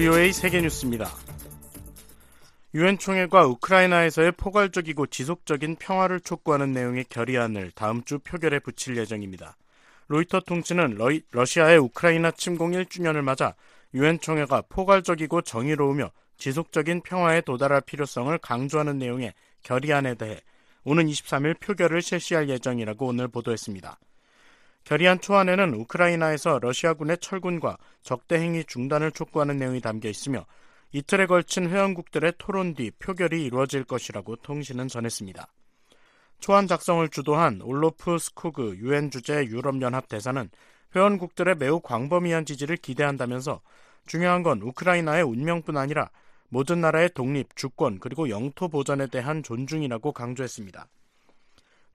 VOA 세계뉴스입니다. 유엔 총회가 우크라이나에서의 포괄적이고 지속적인 평화를 촉구하는 내용의 결의안을 다음 주 표결에 붙일 예정입니다. 로이터 통신은 러시아의 우크라이나 침공 1주년을 맞아 유엔 총회가 포괄적이고 정의로우며 지속적인 평화에 도달할 필요성을 강조하는 내용의 결의안에 대해 오는 23일 표결을 실시할 예정이라고 오늘 보도했습니다. 결의안 초안에는 우크라이나에서 러시아군의 철군과 적대 행위 중단을 촉구하는 내용이 담겨 있으며 이틀에 걸친 회원국들의 토론 뒤 표결이 이루어질 것이라고 통신은 전했습니다. 초안 작성을 주도한 올로프 스쿠그 유엔 주재 유럽연합 대사는 회원국들의 매우 광범위한 지지를 기대한다면서 중요한 건 우크라이나의 운명뿐 아니라 모든 나라의 독립, 주권 그리고 영토 보전에 대한 존중이라고 강조했습니다.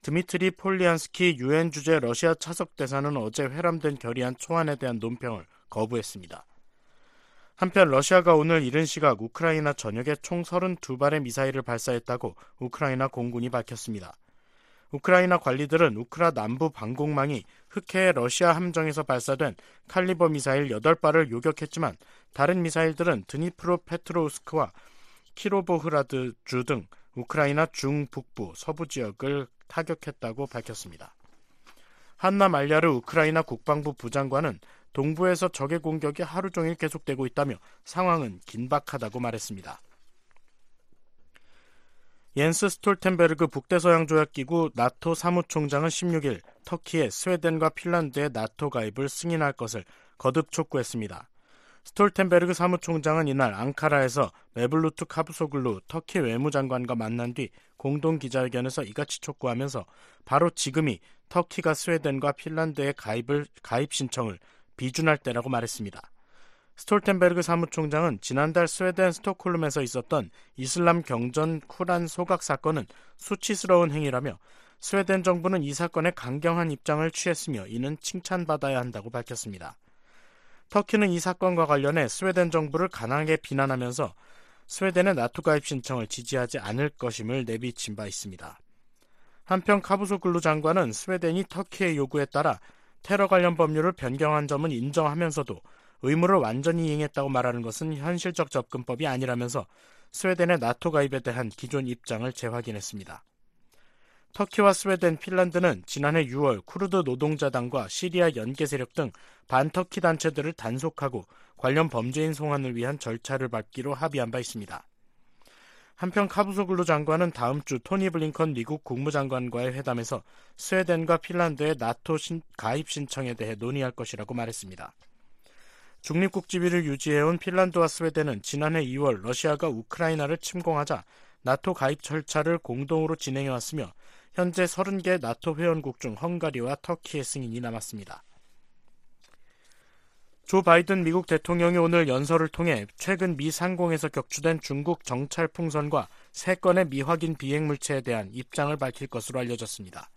드미트리 폴리안스키 유엔 주재 러시아 차석 대사는 어제 회람된 결의안 초안에 대한 논평을 거부했습니다. 한편 러시아가 오늘 이른 시각 우크라이나 전역에 총 32발의 미사일을 발사했다고 우크라이나 공군이 밝혔습니다. 우크라이나 관리들은 우크라 남부 방공망이 흑해의 러시아 함정에서 발사된 칼리버 미사일 8발을 요격했지만 다른 미사일들은 드니프로페트로우스크와 키로보흐라드 주 등 우크라이나 중북부 서부 지역을 타격했다고 밝혔습니다. 한나 말야르 우크라이나 국방부 부장관은 동부에서 적의 공격이 하루 종일 계속되고 있다며 상황은 긴박하다고 말했습니다. 옌스 스톨텐베르그 북대서양조약기구 나토 사무총장은 16일 터키에 스웨덴과 핀란드의 나토 가입을 승인할 것을 거듭 촉구했습니다. 스톨텐베르그 사무총장은 이날 앙카라에서 메블루트 카부소글루 터키 외무장관과 만난 뒤 공동 기자회견에서 이같이 촉구하면서 바로 지금이 터키가 스웨덴과 핀란드의 가입을 가입 신청을 비준할 때라고 말했습니다. 스톨텐베르그 사무총장은 지난달 스웨덴 스톡홀름에서 있었던 이슬람 경전 쿠란 소각 사건은 수치스러운 행위라며 스웨덴 정부는 이 사건에 강경한 입장을 취했으며 이는 칭찬받아야 한다고 밝혔습니다. 터키는 이 사건과 관련해 스웨덴 정부를 강하게 비난하면서 스웨덴의 나토 가입 신청을 지지하지 않을 것임을 내비친 바 있습니다. 한편 카부소글루 장관은 스웨덴이 터키의 요구에 따라 테러 관련 법률을 변경한 점은 인정하면서도 의무를 완전히 이행했다고 말하는 것은 현실적 접근법이 아니라면서 스웨덴의 나토 가입에 대한 기존 입장을 재확인했습니다. 터키와 스웨덴, 핀란드는 지난해 6월 쿠르드 노동자당과 시리아 연계 세력 등 반터키 단체들을 단속하고 관련 범죄인 송환을 위한 절차를 밟기로 합의한 바 있습니다. 한편 카부소글루 장관은 다음 주 토니 블링컨 미국 국무장관과의 회담에서 스웨덴과 핀란드의 나토 신, 가입 신청에 대해 논의할 것이라고 말했습니다. 중립국 지위를 유지해온 핀란드와 스웨덴은 지난해 2월 러시아가 우크라이나를 침공하자 나토 가입 절차를 공동으로 진행해왔으며 현재 30개 나토 회원국 중 헝가리와 터키의 승인이 남았습니다. 조 바이든 미국 대통령이 오늘 연설을 통해 최근 미 상공에서 격추된 중국 정찰 풍선과 3건의 미확인 비행 물체에 대한 입장을 밝힐 것으로 알려졌습니다.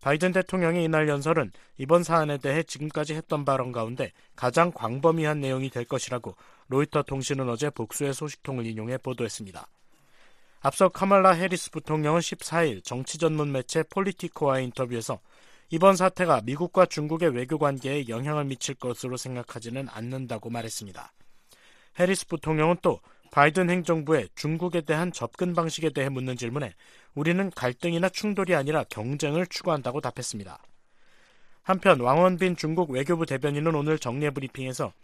바이든 대통령의 이날 연설은 이번 사안에 대해 지금까지 했던 발언 가운데 가장 광범위한 내용이 될 것이라고 로이터 통신은 어제 복수의 소식통을 인용해 보도했습니다. 앞서 카말라 해리스 부통령은 14일 정치 전문 매체 폴리티코와의 인터뷰에서 이번 사태가 미국과 중국의 외교 관계에 영향을 미칠 것으로 생각하지는 않는다고 말했습니다. 해리스 부통령은 또 바이든 행정부의 중국에 대한 접근 방식에 대해 묻는 질문에 우리는 갈등이나 충돌이 아니라 경쟁을 추구한다고 답했습니다. 한편 왕원빈 중국 외교부 대변인은 오늘 정례 브리핑에서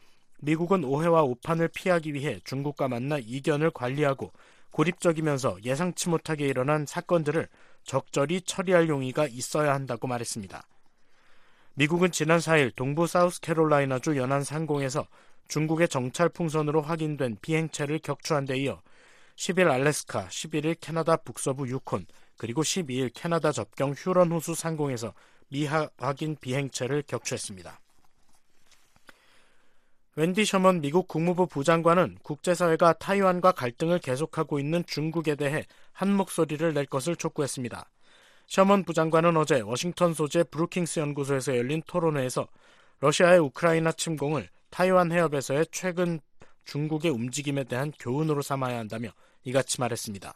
미국은 오해와 오판을 피하기 위해 중국과 만나 이견을 관리하고 고립적이면서 예상치 못하게 일어난 사건들을 적절히 처리할 용의가 있어야 한다고 말했습니다. 미국은 지난 4일 동부 사우스캐롤라이나주 연안 상공에서 중국의 정찰 풍선으로 확인된 비행체를 격추한 데 이어 10일 알래스카, 11일 캐나다 북서부 유콘, 그리고 12일 캐나다 접경 휴런 호수 상공에서 미확인 비행체를 격추했습니다. 웬디 셔먼 미국 국무부 부장관은 국제사회가 타이완과 갈등을 계속하고 있는 중국에 대해 한 목소리를 낼 것을 촉구했습니다. 셔먼 부장관은 어제 워싱턴 소재 브루킹스 연구소에서 열린 토론회에서 러시아의 우크라이나 침공을 타이완 해협에서의 최근 중국의 움직임에 대한 교훈으로 삼아야 한다며 이같이 말했습니다.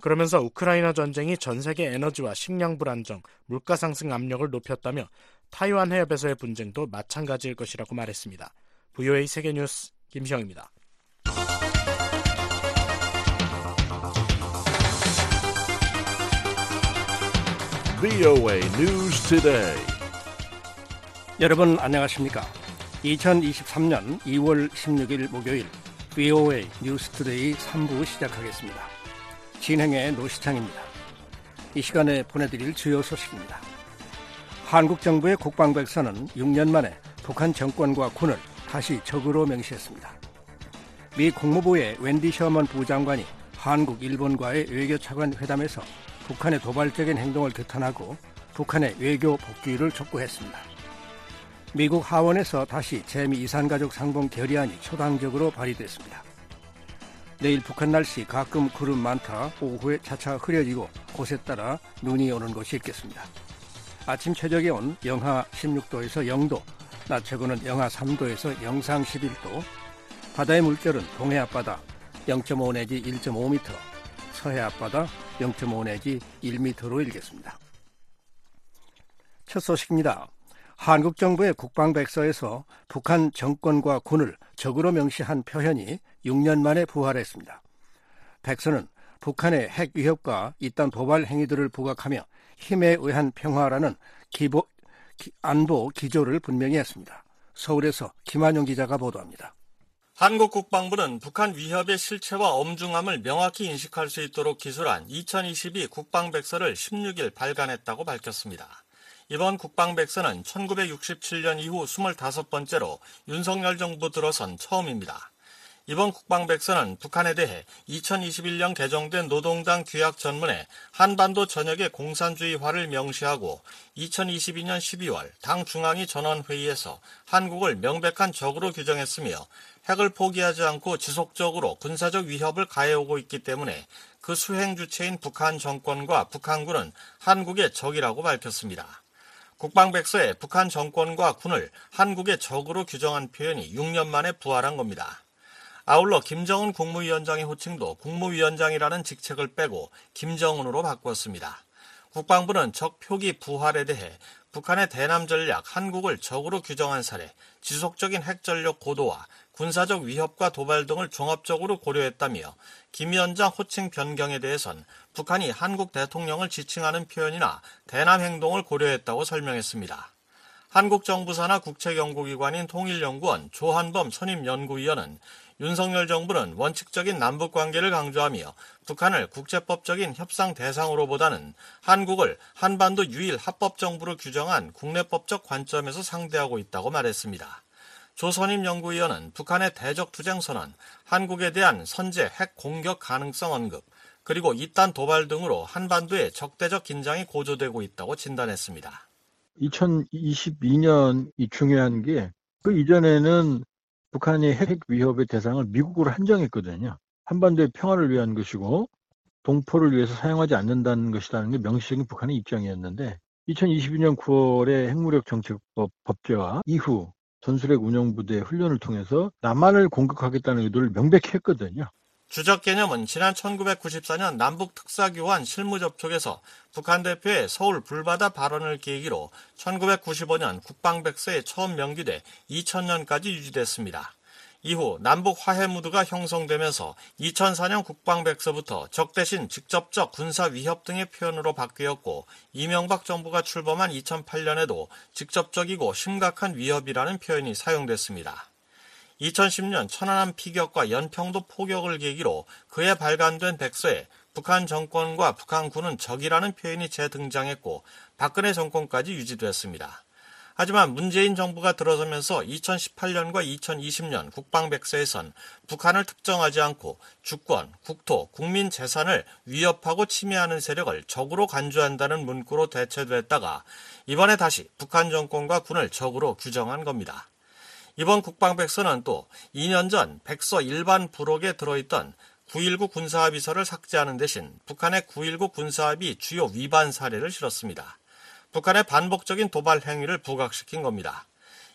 그러면서 우크라이나 전쟁이 전 세계 에너지와 식량 불안정, 물가 상승 압력을 높였다며 타이완 해협에서의 분쟁도 마찬가지일 것이라고 말했습니다. VOA 세계뉴스 김시영입니다. 여러분 안녕하십니까? 2023년 2월 16일 목요일 VOA 뉴스 투데이 3부 시작하겠습니다. 진행에 노시창입니다. 이 시간에 보내드릴 주요 소식입니다. 한국 정부의 국방백서는 6년 만에 북한 정권과 군을 다시 적으로 명시했습니다. 미 국무부의 웬디 셔먼 부장관이 한국, 일본과의 외교 차관 회담에서 북한의 도발적인 행동을 규탄하고 북한의 외교 복귀를 촉구했습니다. 미국 하원에서 다시 재미 이산가족 상봉 결의안이 초당적으로 발의됐습니다. 내일 북한 날씨 가끔 구름 많다 오후에 차차 흐려지고 곳에 따라 눈이 오는 곳이 있겠습니다. 아침 최저 기온 영하 16도에서 0도, 낮 최고는 영하 3도에서 영상 11도, 바다의 물결은 동해 앞바다 0.5 내지 1.5m, 서해 앞바다 0.5 내지 1m로 일겠습니다. 첫 소식입니다. 한국 정부의 국방백서에서 북한 정권과 군을 적으로 명시한 표현이 6년 만에 부활했습니다. 백서는 북한의 핵 위협과 이딴 도발 행위들을 부각하며 힘에 의한 평화라는 기보, 기, 안보 기조를 분명히 했습니다. 서울에서 김한용 기자가 보도합니다. 한국 국방부는 북한 위협의 실체와 엄중함을 명확히 인식할 수 있도록 기술한 2022 국방백서를 16일 발간했다고 밝혔습니다. 이번 국방백서는 1967년 이후 25번째로 윤석열 정부 들어선 처음입니다. 이번 국방백서는 북한에 대해 2021년 개정된 노동당 규약 전문에 한반도 전역의 공산주의화를 명시하고 2022년 12월 당 중앙위 전원회의에서 한국을 명백한 적으로 규정했으며 핵을 포기하지 않고 지속적으로 군사적 위협을 가해오고 있기 때문에 그 수행 주체인 북한 정권과 북한군은 한국의 적이라고 밝혔습니다. 국방백서에 북한 정권과 군을 한국의 적으로 규정한 표현이 6년 만에 부활한 겁니다. 아울러 김정은 국무위원장의 호칭도 국무위원장이라는 직책을 빼고 김정은으로 바꾸었습니다. 국방부는 적 표기 부활에 대해 북한의 대남 전략 한국을 적으로 규정한 사례, 지속적인 핵전력 고도화, 군사적 위협과 도발 등을 종합적으로 고려했다며 김 위원장 호칭 변경에 대해선 북한이 한국 대통령을 지칭하는 표현이나 대남 행동을 고려했다고 설명했습니다. 한국 정부 산하 국책연구기관인 통일연구원 조한범 선임연구위원은 윤석열 정부는 원칙적인 남북 관계를 강조하며 북한을 국제법적인 협상 대상으로보다는 한국을 한반도 유일 합법 정부로 규정한 국내법적 관점에서 상대하고 있다고 말했습니다. 조선임 연구위원은 북한의 대적 투쟁 선언, 한국에 대한 선제 핵 공격 가능성 언급, 그리고 이딴 도발 등으로 한반도의 적대적 긴장이 고조되고 있다고 진단했습니다. 2022년이 중요한 게 그 이전에는 북한이 핵 위협의 대상을 미국으로 한정했거든요. 한반도의 평화를 위한 것이고 동포를 위해서 사용하지 않는다는 것이라는 게 명시적인 북한의 입장이었는데 2022년 9월에 핵무력 정책법 법제화 이후 전술핵 운영부대 훈련을 통해서 남한을 공격하겠다는 의도를 명백히 했거든요. 주적 개념은 지난 1994년 남북 특사교환 실무 접촉에서 북한 대표의 서울 불바다 발언을 계기로 1995년 국방백서에 처음 명기돼 2000년까지 유지됐습니다. 이후 남북 화해 무드가 형성되면서 2004년 국방백서부터 적 대신 직접적 군사 위협 등의 표현으로 바뀌었고 이명박 정부가 출범한 2008년에도 직접적이고 심각한 위협이라는 표현이 사용됐습니다. 2010년 천안함 피격과 연평도 포격을 계기로 그에 발간된 백서에 북한 정권과 북한군은 적이라는 표현이 재등장했고 박근혜 정권까지 유지됐습니다. 하지만 문재인 정부가 들어서면서 2018년과 2020년 국방백서에선 북한을 특정하지 않고 주권, 국토, 국민 재산을 위협하고 침해하는 세력을 적으로 간주한다는 문구로 대체됐다가 이번에 다시 북한 정권과 군을 적으로 규정한 겁니다. 이번 국방백서는 또 2년 전 백서 일반 부록에 들어있던 9.19 군사합의서를 삭제하는 대신 북한의 9.19 군사합의 주요 위반 사례를 실었습니다. 북한의 반복적인 도발 행위를 부각시킨 겁니다.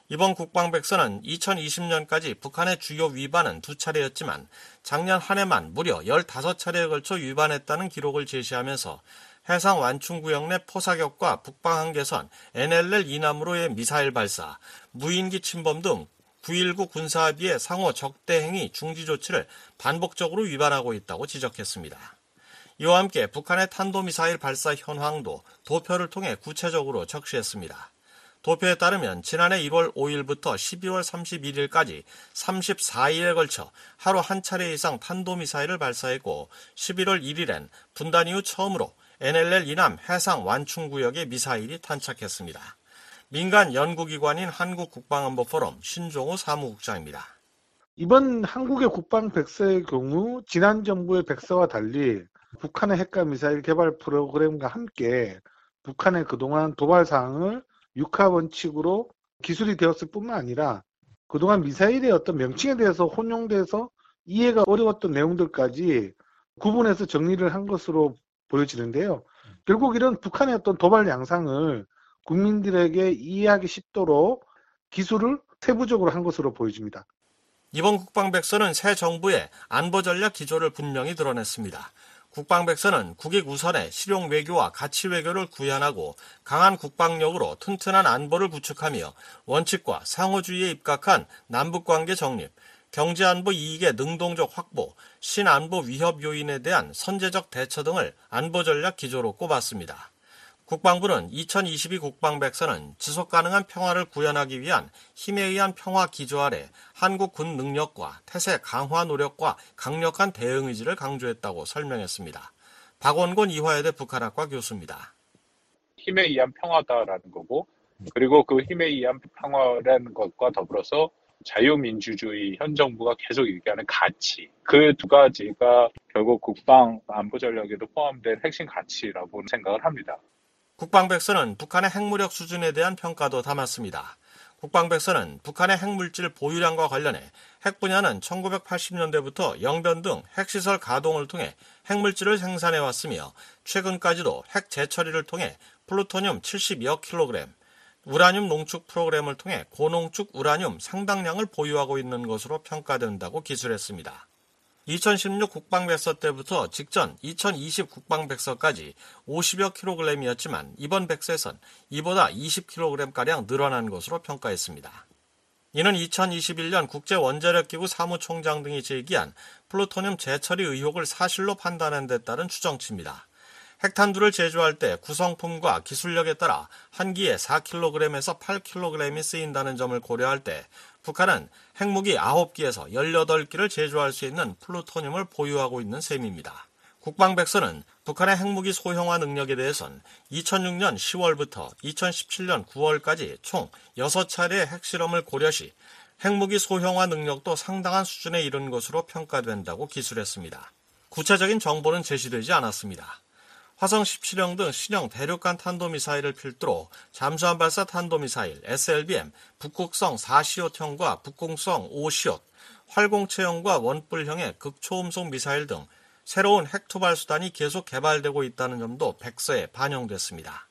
이번 국방백서는 2020년까지 북한의 주요 위반은 두 차례였지만 작년 한 해만 무려 15차례에 걸쳐 위반했다는 기록을 제시하면서 해상 완충구역 내 포사격과 북방한 개선, NLL 이남으로의 미사일 발사, 무인기 침범 등 9.19 군사합의의 상호 적대 행위 중지 조치를 반복적으로 위반하고 있다고 지적했습니다. 이와 함께 북한의 탄도미사일 발사 현황도 도표를 통해 구체적으로 적시했습니다. 도표에 따르면 지난해 1월 5일부터 12월 31일까지 34일에 걸쳐 하루 한 차례 이상 탄도미사일을 발사했고 11월 1일엔 분단 이후 처음으로 NLL 이남 해상 완충구역에 미사일이 탄착했습니다. 민간 연구기관인 한국국방안보포럼 신종우 사무국장입니다. 이번 한국의 국방 백서의 경우 지난 정부의 백서와 달리 북한의 핵과 미사일 개발 프로그램과 함께 북한의 그동안 도발 사항을 육하 원칙으로 기술이 되었을 뿐만 아니라 그동안 미사일의 어떤 명칭에 대해서 혼용돼서 이해가 어려웠던 내용들까지 구분해서 정리를 한 것으로 보여지는데요. 결국 이런 북한의 어떤 도발 양상을 국민들에게 이해하기 쉽도록 기술을 세부적으로 한 것으로 보여집니다. 이번 국방백서는 새 정부의 안보 전략 기조를 분명히 드러냈습니다. 국방백서는 국익 우선의 실용 외교와 가치 외교를 구현하고 강한 국방력으로 튼튼한 안보를 구축하며 원칙과 상호주의에 입각한 남북관계 정립, 경제안보 이익의 능동적 확보, 신안보 위협 요인에 대한 선제적 대처 등을 안보 전략 기조로 꼽았습니다. 국방부는 2022 국방백서는 지속 가능한 평화를 구현하기 위한 힘에 의한 평화 기조 아래 한국 군 능력과 태세 강화 노력과 강력한 대응 의지를 강조했다고 설명했습니다. 박원곤 이화여대 북한학과 교수입니다. 힘에 의한 평화다라는 거고 그리고 그 힘에 의한 평화라는 것과 더불어서 자유민주주의 현 정부가 계속 얘기하는 가치 그 두 가지가 결국 국방 안보 전략에도 포함된 핵심 가치라고 생각을 합니다. 국방백서는 북한의 핵무력 수준에 대한 평가도 담았습니다. 국방백서는 북한의 핵물질 보유량과 관련해 핵 분야는 1980년대부터 영변 등 핵시설 가동을 통해 핵물질을 생산해 왔으며 최근까지도 핵 재처리를 통해 플루토늄 70여 킬로그램, 우라늄 농축 프로그램을 통해 고농축 우라늄 상당량을 보유하고 있는 것으로 평가된다고 기술했습니다. 2016 국방백서 때부터 직전 2020 국방백서까지 50여 킬로그램이었지만 이번 백서에선 이보다 20킬로그램가량 늘어난 것으로 평가했습니다. 이는 2021년 국제원자력기구 사무총장 등이 제기한 플루토늄 재처리 의혹을 사실로 판단한 데 따른 추정치입니다. 핵탄두를 제조할 때 구성품과 기술력에 따라 한 기에 4kg에서 8kg이 쓰인다는 점을 고려할 때 북한은 핵무기 9기에서 18기를 제조할 수 있는 플루토늄을 보유하고 있는 셈입니다. 국방백서는 북한의 핵무기 소형화 능력에 대해선 2006년 10월부터 2017년 9월까지 총 6차례 핵실험을 고려 시 핵무기 소형화 능력도 상당한 수준에 이른 것으로 평가된다고 기술했습니다. 구체적인 정보는 제시되지 않았습니다. 화성 17형 등 신형 대륙간 탄도미사일을 필두로 잠수함 발사 탄도미사일 SLBM, 북극성 4시옷형과 북극성 5시옷, 활공체형과 원뿔형의 극초음속 미사일 등 새로운 핵투발 수단이 계속 개발되고 있다는 점도 백서에 반영됐습니다.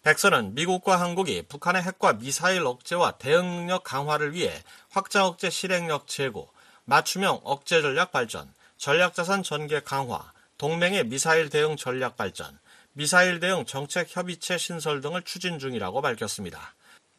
백서는 미국과 한국이 북한의 핵과 미사일 억제와 대응 능력 강화를 위해 확장 억제 실행력 제고, 맞춤형 억제 전략 발전, 전략자산 전개 강화, 동맹의 미사일 대응 전략 발전, 미사일 대응 정책 협의체 신설 등을 추진 중이라고 밝혔습니다.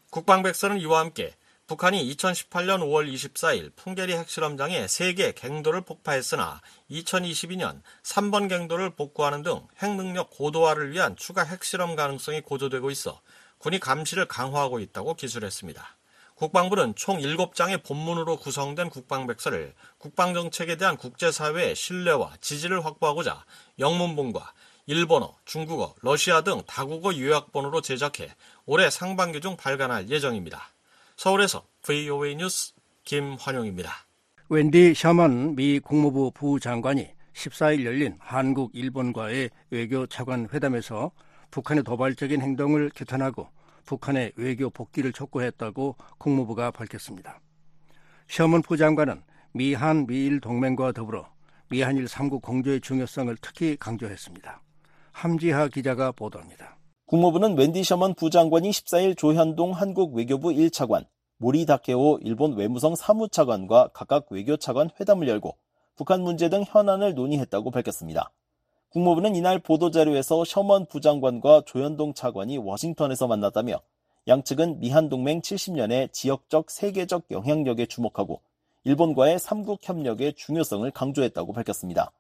국방백서는 이와 함께 북한이 2018년 5월 24일 풍계리 핵실험장에 3개 갱도를 폭파했으나 2022년 3번 갱도를 복구하는 등 핵능력 고도화를 위한 추가 핵실험 가능성이 고조되고 있어 군이 감시를 강화하고 있다고 기술했습니다. 국방부는 총 7장의 본문으로 구성된 국방백서를 국방정책에 대한 국제사회의 신뢰와 지지를 확보하고자 영문본과 일본어, 중국어, 러시아 등 다국어 요약본으로 제작해 올해 상반기 중 발간할 예정입니다. 서울에서 VOA 뉴스 김환용입니다. 웬디 셔먼 미 국무부 부장관이 14일 열린 한국 일본과의 외교 차관 회담에서 북한의 도발적인 행동을 규탄하고 북한의 외교 복귀를 촉구했다고 국무부가 밝혔습니다. 셔먼 부장관은 미한 미일 동맹과 더불어 미한일 3국 공조의 중요성을 특히 강조했습니다. 함지하 기자가 보도합니다. 국무부는 웬디 셔먼 부장관이 14일 조현동 한국 외교부 1차관, 모리 다케오 일본 외무성 사무차관과 각각 외교차관 회담을 열고 북한 문제 등 현안을 논의했다고 밝혔습니다. 국무부는 이날 보도자료에서 셔먼 부장관과 조현동 차관이 워싱턴에서 만났다며 양측은 미한동맹 70년의 지역적 세계적 영향력에 주목하고 일본과의 삼국 협력의 중요성을 강조했다고 밝혔습니다.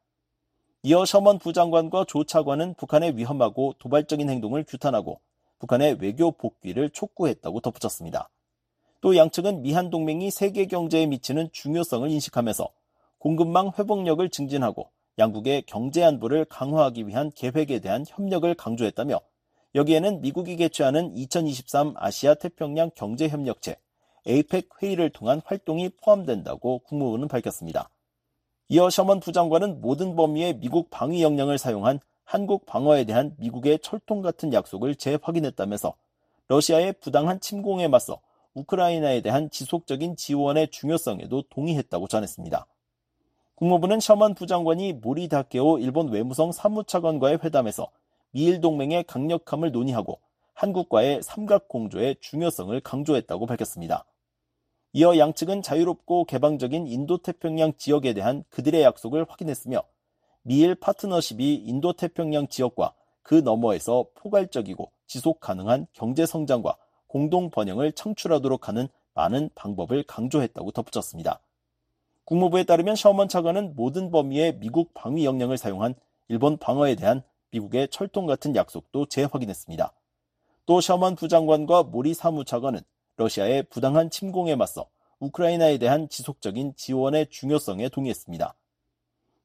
이어 셔먼 부장관과 조 차관은 북한의 위험하고 도발적인 행동을 규탄하고 북한의 외교 복귀를 촉구했다고 덧붙였습니다. 또 양측은 미한 동맹이 세계 경제에 미치는 중요성을 인식하면서 공급망 회복력을 증진하고 양국의 경제 안보를 강화하기 위한 계획에 대한 협력을 강조했다며 여기에는 미국이 개최하는 2023 아시아 태평양 경제협력체 APEC 회의를 통한 활동이 포함된다고 국무부는 밝혔습니다. 이어 셔먼 부장관은 모든 범위의 미국 방위 역량을 사용한 한국 방어에 대한 미국의 철통 같은 약속을 재확인했다면서 러시아의 부당한 침공에 맞서 우크라이나에 대한 지속적인 지원의 중요성에도 동의했다고 전했습니다. 국무부는 셔먼 부장관이 모리 다케오 일본 외무성 사무차관과의 회담에서 미일 동맹의 강력함을 논의하고 한국과의 삼각공조의 중요성을 강조했다고 밝혔습니다. 이어 양측은 자유롭고 개방적인 인도태평양 지역에 대한 그들의 약속을 확인했으며 미일 파트너십이 인도태평양 지역과 그 너머에서 포괄적이고 지속 가능한 경제 성장과 공동 번영을 창출하도록 하는 많은 방법을 강조했다고 덧붙였습니다. 국무부에 따르면 셔먼 차관은 모든 범위의 미국 방위 역량을 사용한 일본 방어에 대한 미국의 철통 같은 약속도 재확인했습니다. 또 셔먼 부장관과 모리 사무차관은 러시아의 부당한 침공에 맞서 우크라이나에 대한 지속적인 지원의 중요성에 동의했습니다.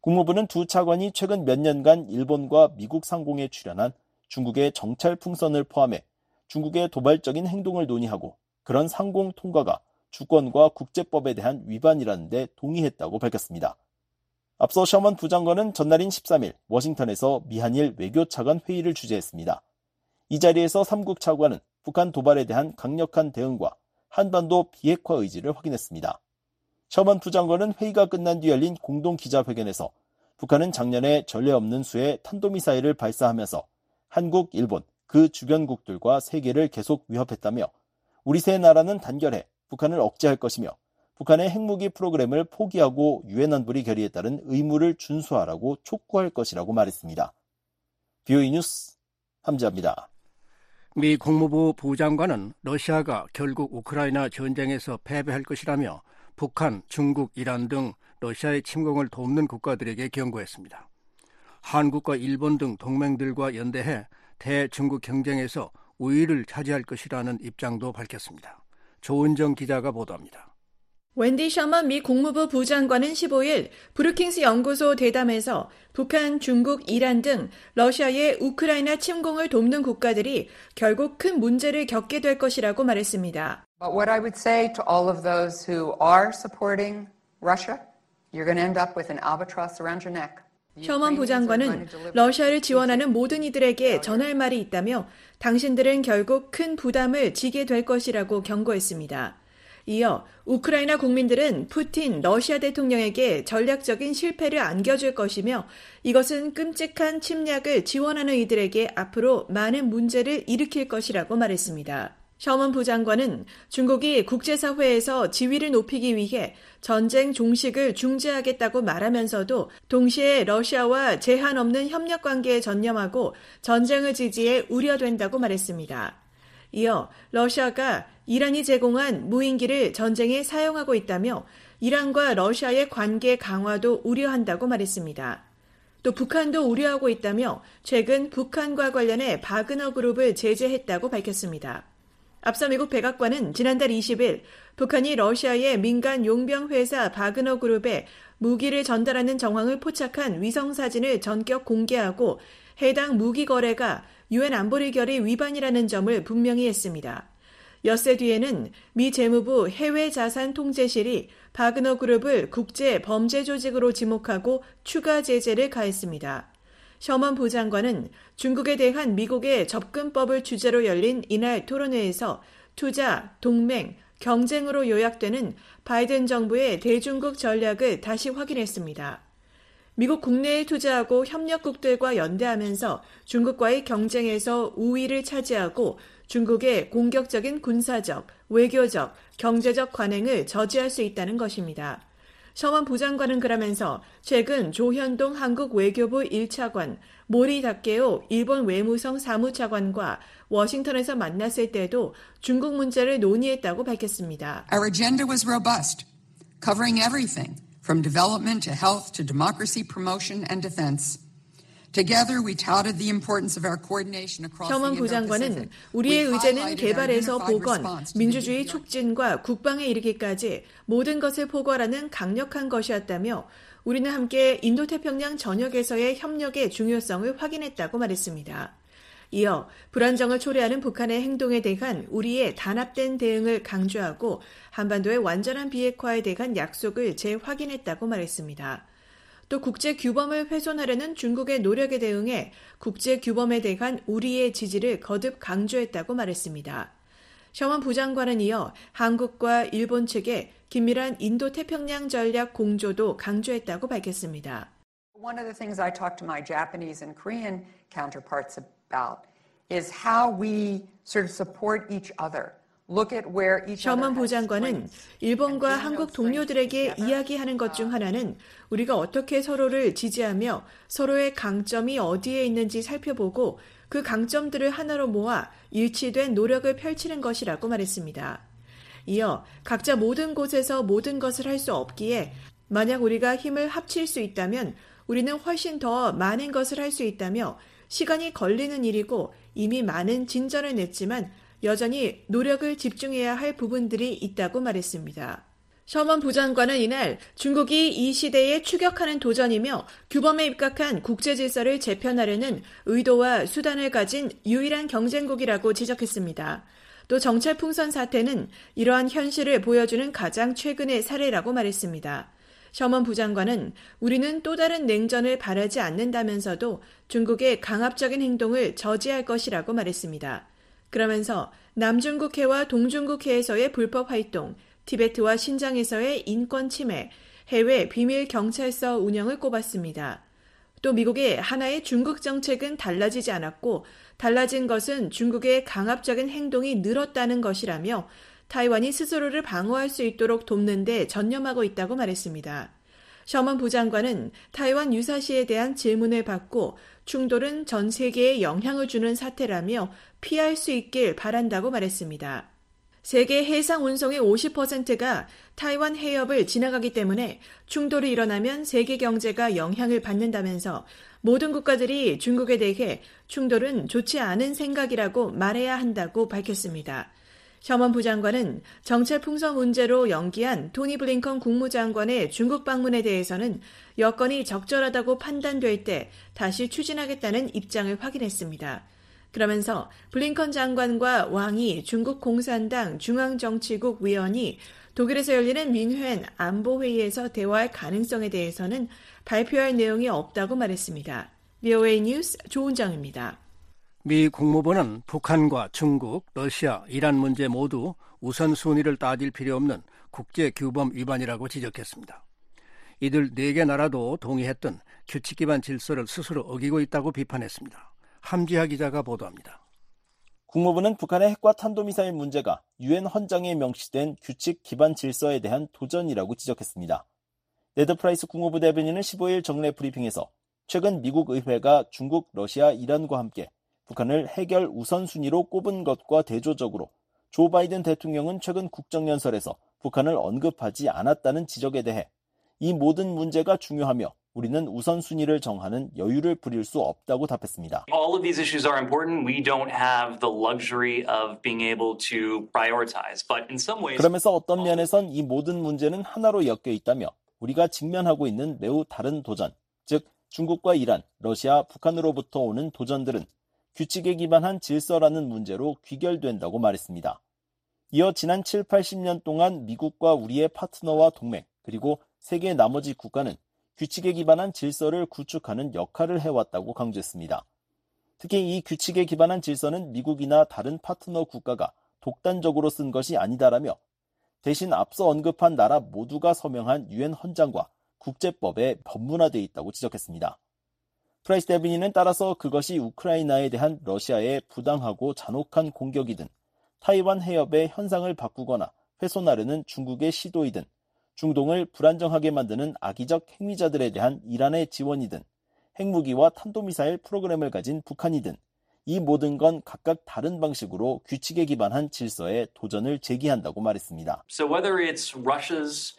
국무부는 두 차관이 최근 몇 년간 일본과 미국 상공에 출연한 중국의 정찰 풍선을 포함해 중국의 도발적인 행동을 논의하고 그런 상공 통과가 주권과 국제법에 대한 위반이라는 데 동의했다고 밝혔습니다. 앞서 셔먼 부장관은 전날인 13일 워싱턴에서 미한일 외교차관 회의를 주재했습니다. 이 자리에서 삼국 차관은 북한 도발에 대한 강력한 대응과 한반도 비핵화 의지를 확인했습니다. 셔먼 부장관은 회의가 끝난 뒤 열린 공동 기자회견에서 북한은 작년에 전례 없는 수의 탄도미사일을 발사하면서 한국, 일본, 그 주변국들과 세계를 계속 위협했다며 우리 세 나라는 단결해 북한을 억제할 것이며 북한의 핵무기 프로그램을 포기하고 유엔 안보리 결의에 따른 의무를 준수하라고 촉구할 것이라고 말했습니다. 비오이 뉴스 함지합니다. 미 국무부 부장관은 러시아가 결국 우크라이나 전쟁에서 패배할 것이라며 북한, 중국, 이란 등 러시아의 침공을 돕는 국가들에게 경고했습니다. 한국과 일본 등 동맹들과 연대해 대중국 경쟁에서 우위를 차지할 것이라는 입장도 밝혔습니다. 조은정 기자가 보도합니다. 웬디 셔먼 미 국무부 부장관은 15일 브루킹스 연구소 대담에서 북한, 중국, 이란 등 러시아의 우크라이나 침공을 돕는 국가들이 결국 큰 문제를 겪게 될 것이라고 말했습니다. But what I would say to all of those who are supporting Russia, you're going to end up with an albatross around your neck. 셔먼 부장관은 러시아를 지원하는 모든 이들에게 전할 말이 있다며 당신들은 결국 큰 부담을 지게 될 것이라고 경고했습니다. 이어 우크라이나 국민들은 푸틴 러시아 대통령에게 전략적인 실패를 안겨줄 것이며 이것은 끔찍한 침략을 지원하는 이들에게 앞으로 많은 문제를 일으킬 것이라고 말했습니다. 셔먼 부장관은 중국이 국제사회에서 지위를 높이기 위해 전쟁 종식을 중지하겠다고 말하면서도 동시에 러시아와 제한 없는 협력 관계에 전념하고 전쟁을 지지해 우려된다고 말했습니다. 이어 러시아가 이란이 제공한 무인기를 전쟁에 사용하고 있다며 이란과 러시아의 관계 강화도 우려한다고 말했습니다. 또 북한도 우려하고 있다며 최근 북한과 관련해 바그너 그룹을 제재했다고 밝혔습니다. 앞서 미국 백악관은 지난달 20일 북한이 러시아의 민간 용병 회사 바그너 그룹에 무기를 전달하는 정황을 포착한 위성 사진을 전격 공개하고 해당 무기 거래가 유엔 안보리 결의 위반이라는 점을 분명히 했습니다. 엿새 뒤에는 미 재무부 해외 자산 통제실이 바그너 그룹을 국제 범죄 조직으로 지목하고 추가 제재를 가했습니다. 셔먼 부장관은 중국에 대한 미국의 접근법을 주제로 열린 이날 토론회에서 투자, 동맹, 경쟁으로 요약되는 바이든 정부의 대중국 전략을 다시 확인했습니다. 미국 국내에 투자하고 협력국들과 연대하면서 중국과의 경쟁에서 우위를 차지하고 중국의 공격적인 군사적, 외교적, 경제적 관행을 저지할 수 있다는 것입니다. 셔먼 부장관은 그러면서 최근 조현동 한국 외교부 1차관, 모리 다케오 일본 외무성 사무차관과 워싱턴에서 만났을 때도 중국 문제를 논의했다고 밝혔습니다. Our agenda was robust, covering everything from development to health to democracy promotion and defense. 셔먼 부장관은 우리의 의제는 개발에서 보건, 민주주의 촉진과 국방에 이르기까지 모든 것을 포괄하는 강력한 것이었다며 우리는 함께 인도태평양 전역에서의 협력의 중요성을 확인했다고 말했습니다. 이어 불안정을 초래하는 북한의 행동에 대한 우리의 단합된 대응을 강조하고 한반도의 완전한 비핵화에 대한 약속을 재확인했다고 말했습니다. 또 국제 규범을 훼손하려는 중국의 노력에 대응해 국제 규범에 대한 우리의 지지를 거듭 강조했다고 말했습니다. 셔먼 부장관은 이어 한국과 일본 측에 긴밀한 인도 태평양 전략 공조도 강조했다고 밝혔습니다. One of the things I talk to my Japanese and Korean counterparts about is how we sort of support each other. 셔먼 부장관은 일본과 한국 동료들에게 이야기하는 것 중 하나는 우리가 어떻게 서로를 지지하며 서로의 강점이 어디에 있는지 살펴보고 그 강점들을 하나로 모아 일치된 노력을 펼치는 것이라고 말했습니다. 이어 각자 모든 곳에서 모든 것을 할 수 없기에 만약 우리가 힘을 합칠 수 있다면 우리는 훨씬 더 많은 것을 할 수 있다며 시간이 걸리는 일이고 이미 많은 진전을 냈지만 여전히 노력을 집중해야 할 부분들이 있다고 말했습니다. 셔먼 부장관은 이날 중국이 이 시대에 추격하는 도전이며 규범에 입각한 국제 질서를 재편하려는 의도와 수단을 가진 유일한 경쟁국이라고 지적했습니다. 또 정찰 풍선 사태는 이러한 현실을 보여주는 가장 최근의 사례라고 말했습니다. 셔먼 부장관은 우리는 또 다른 냉전을 바라지 않는다면서도 중국의 강압적인 행동을 저지할 것이라고 말했습니다. 그러면서 남중국해와 동중국해에서의 불법 활동, 티베트와 신장에서의 인권 침해, 해외 비밀 경찰서 운영을 꼽았습니다. 또 미국의 하나의 중국 정책은 달라지지 않았고 달라진 것은 중국의 강압적인 행동이 늘었다는 것이라며 타이완이 스스로를 방어할 수 있도록 돕는 데 전념하고 있다고 말했습니다. 셔먼 부장관은 타이완 유사시에 대한 질문을 받고 충돌은 전 세계에 영향을 주는 사태라며 피할 수 있길 바란다고 말했습니다. 세계 해상 운송의 50%가 타이완 해협을 지나가기 때문에 충돌이 일어나면 세계 경제가 영향을 받는다면서 모든 국가들이 중국에 대해 충돌은 좋지 않은 생각이라고 말해야 한다고 밝혔습니다. 셔먼 부장관은 정찰 풍선 문제로 연기한 토니 블링컨 국무장관의 중국 방문에 대해서는 여건이 적절하다고 판단될 때 다시 추진하겠다는 입장을 확인했습니다. 그러면서 블링컨 장관과 왕이 중국 공산당 중앙정치국 위원이 독일에서 열리는 민회엔 안보회의에서 대화할 가능성에 대해서는 발표할 내용이 없다고 말했습니다. VOA 뉴스 조은정입니다. 미 국무부는 북한과 중국, 러시아, 이란 문제 모두 우선순위를 따질 필요 없는 국제 규범 위반이라고 지적했습니다. 이들 네 개 나라도 동의했던 규칙 기반 질서를 스스로 어기고 있다고 비판했습니다. 함지하 기자가 보도합니다. 국무부는 북한의 핵과 탄도미사일 문제가 유엔 헌장에 명시된 규칙 기반 질서에 대한 도전이라고 지적했습니다. 네드 프라이스 국무부 대변인은 15일 정례 브리핑에서 최근 미국 의회가 중국, 러시아, 이란과 함께 북한을 해결 우선순위로 꼽은 것과 대조적으로 조 바이든 대통령은 최근 국정연설에서 북한을 언급하지 않았다는 지적에 대해 이 모든 문제가 중요하며 우리는 우선순위를 정하는 여유를 부릴 수 없다고 답했습니다. All of these issues are important. We don't have the luxury of being able to prioritize. But in some ways 그러면서 어떤 면에선 이 모든 문제는 하나로 엮여 있다며 우리가 직면하고 있는 매우 다른 도전, 즉 중국과 이란, 러시아, 북한으로부터 오는 도전들은 규칙에 기반한 질서라는 문제로 귀결된다고 말했습니다. 이어 지난 7, 80년 동안 미국과 우리의 파트너와 동맹, 그리고 세계 나머지 국가는 규칙에 기반한 질서를 구축하는 역할을 해왔다고 강조했습니다. 특히 이 규칙에 기반한 질서는 미국이나 다른 파트너 국가가 독단적으로 쓴 것이 아니다라며 대신 앞서 언급한 나라 모두가 서명한 유엔 헌장과 국제법에 법문화되어 있다고 지적했습니다. 프라이스 대변인은 따라서 그것이 우크라이나에 대한 러시아의 부당하고 잔혹한 공격이든 타이완 해협의 현상을 바꾸거나 훼손하려는 중국의 시도이든 중동을 불안정하게 만드는 악의적 행위자들에 대한 이란의 지원이든 핵무기와 탄도미사일 프로그램을 가진 북한이든 이 모든 건 각각 다른 방식으로 규칙에 기반한 질서에 도전을 제기한다고 말했습니다. So whether it's Russia's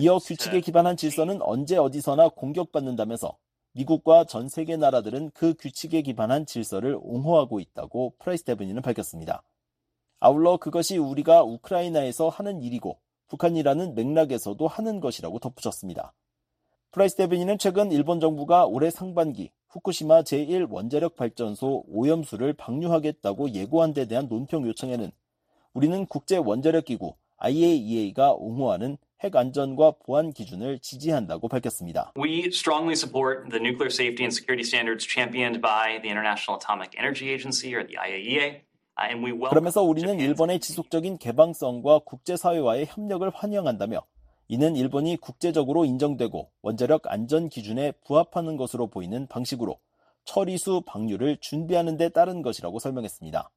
이어 규칙에 기반한 질서는 언제 어디서나 공격받는다면서 미국과 전 세계 나라들은 그 규칙에 기반한 질서를 옹호하고 있다고 프라이스 대변인은 밝혔습니다. 아울러 그것이 우리가 우크라이나에서 하는 일이고 북한이라는 맥락에서도 하는 것이라고 덧붙였습니다. 프라이스 대변인은 최근 일본 정부가 올해 상반기 후쿠시마 제1원자력 발전소 오염수를 방류하겠다고 예고한 데 대한 논평 요청에는 우리는 국제 원자력 기구 IAEA가 옹호하는 핵 안전과 보안 기준을 지지한다고 밝혔습니다. We strongly support the nuclear safety and security standards championed by the International Atomic Energy Agency or the IAEA. 그러면서 우리는 일본의 지속적인 개방성과 국제사회와의 협력을 환영한다며 이는 일본이 국제적으로 인정되고 원자력 안전 기준에 부합하는 것으로 보이는 방식으로 처리수 방류를 준비하는 데 따른 것이라고 설명했습니다.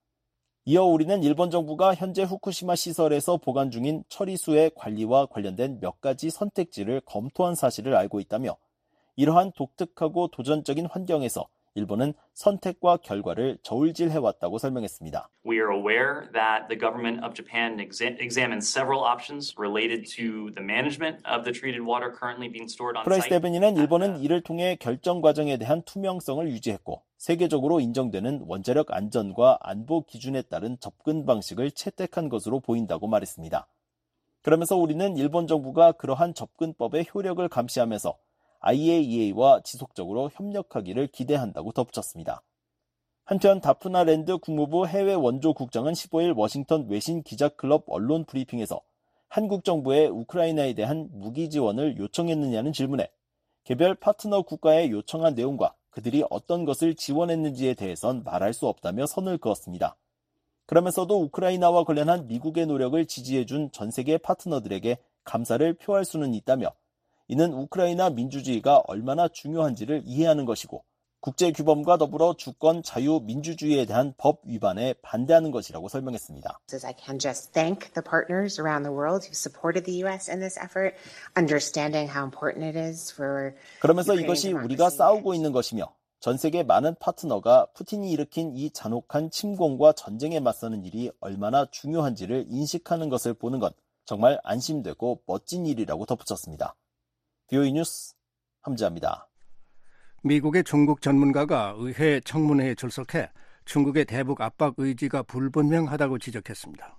이어 우리는 일본 정부가 현재 후쿠시마 시설에서 보관 중인 처리수의 관리와 관련된 몇 가지 선택지를 검토한 사실을 알고 있다며 이러한 독특하고 도전적인 환경에서 일본은 선택과 결과를 저울질해 왔다고 설명했습니다. We are aware that the government of Japan examined several options related to the management of the treated water currently being stored on 프라이스. 대변인은 일본은 이를 통해 결정 과정에 대한 투명성을 유지했고 세계적으로 인정되는 원자력 안전과 안보 기준에 따른 접근 방식을 채택한 것으로 보인다고 말했습니다. 그러면서 우리는 일본 정부가 그러한 접근법의 효력을 감시하면서 IAEA와 지속적으로 협력하기를 기대한다고 덧붙였습니다. 한편 다프나랜드 국무부 해외 원조 국장은 15일 워싱턴 외신 기자 클럽 언론 브리핑에서 한국 정부의 우크라이나에 대한 무기 지원을 요청했느냐는 질문에 개별 파트너 국가에 요청한 내용과 그들이 어떤 것을 지원했는지에 대해선 말할 수 없다며 선을 그었습니다. 그러면서도 우크라이나와 관련한 미국의 노력을 지지해준 전 세계 파트너들에게 감사를 표할 수는 있다며 이는 우크라이나 민주주의가 얼마나 중요한지를 이해하는 것이고 국제 규범과 더불어 주권, 자유, 민주주의에 대한 법 위반에 반대하는 것이라고 설명했습니다. I can just thank the partners around the world who supported the U.S. in this effort, understanding how important it is for. 그러면서 이것이 우리가 싸우고 있는 것이며 전 세계 많은 파트너가 푸틴이 일으킨 이 잔혹한 침공과 전쟁에 맞서는 일이 얼마나 중요한지를 인식하는 것을 보는 건 정말 안심되고 멋진 일이라고 덧붙였습니다. 뷰이 뉴스 함지합니다. 미국의 중국 전문가가 의회 청문회에 출석해 중국의 대북 압박 의지가 불분명하다고 지적했습니다.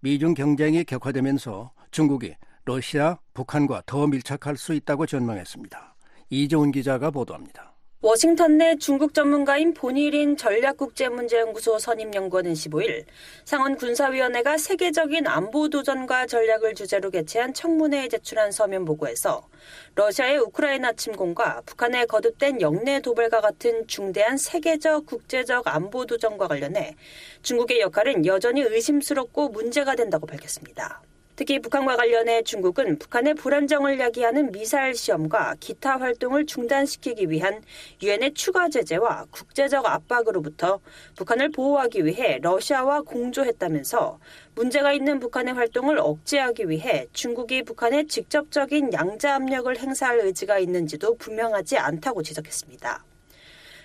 미중 경쟁이 격화되면서 중국이 러시아, 북한과 더 밀착할 수 있다고 전망했습니다. 이종훈 기자가 보도합니다. 워싱턴 내 중국 전문가인 본일인 전략국제문제연구소 선임연구원은 15일 상원 군사위원회가 세계적인 안보 도전과 전략을 주제로 개최한 청문회에 제출한 서면 보고에서 러시아의 우크라이나 침공과 북한의 거듭된 영내 도발과 같은 중대한 세계적 국제적 안보 도전과 관련해 중국의 역할은 여전히 의심스럽고 문제가 된다고 밝혔습니다. 특히 북한과 관련해 중국은 북한의 불안정을 야기하는 미사일 시험과 기타 활동을 중단시키기 위한 유엔의 추가 제재와 국제적 압박으로부터 북한을 보호하기 위해 러시아와 공조했다면서 문제가 있는 북한의 활동을 억제하기 위해 중국이 북한에 직접적인 양자 압력을 행사할 의지가 있는지도 분명하지 않다고 지적했습니다.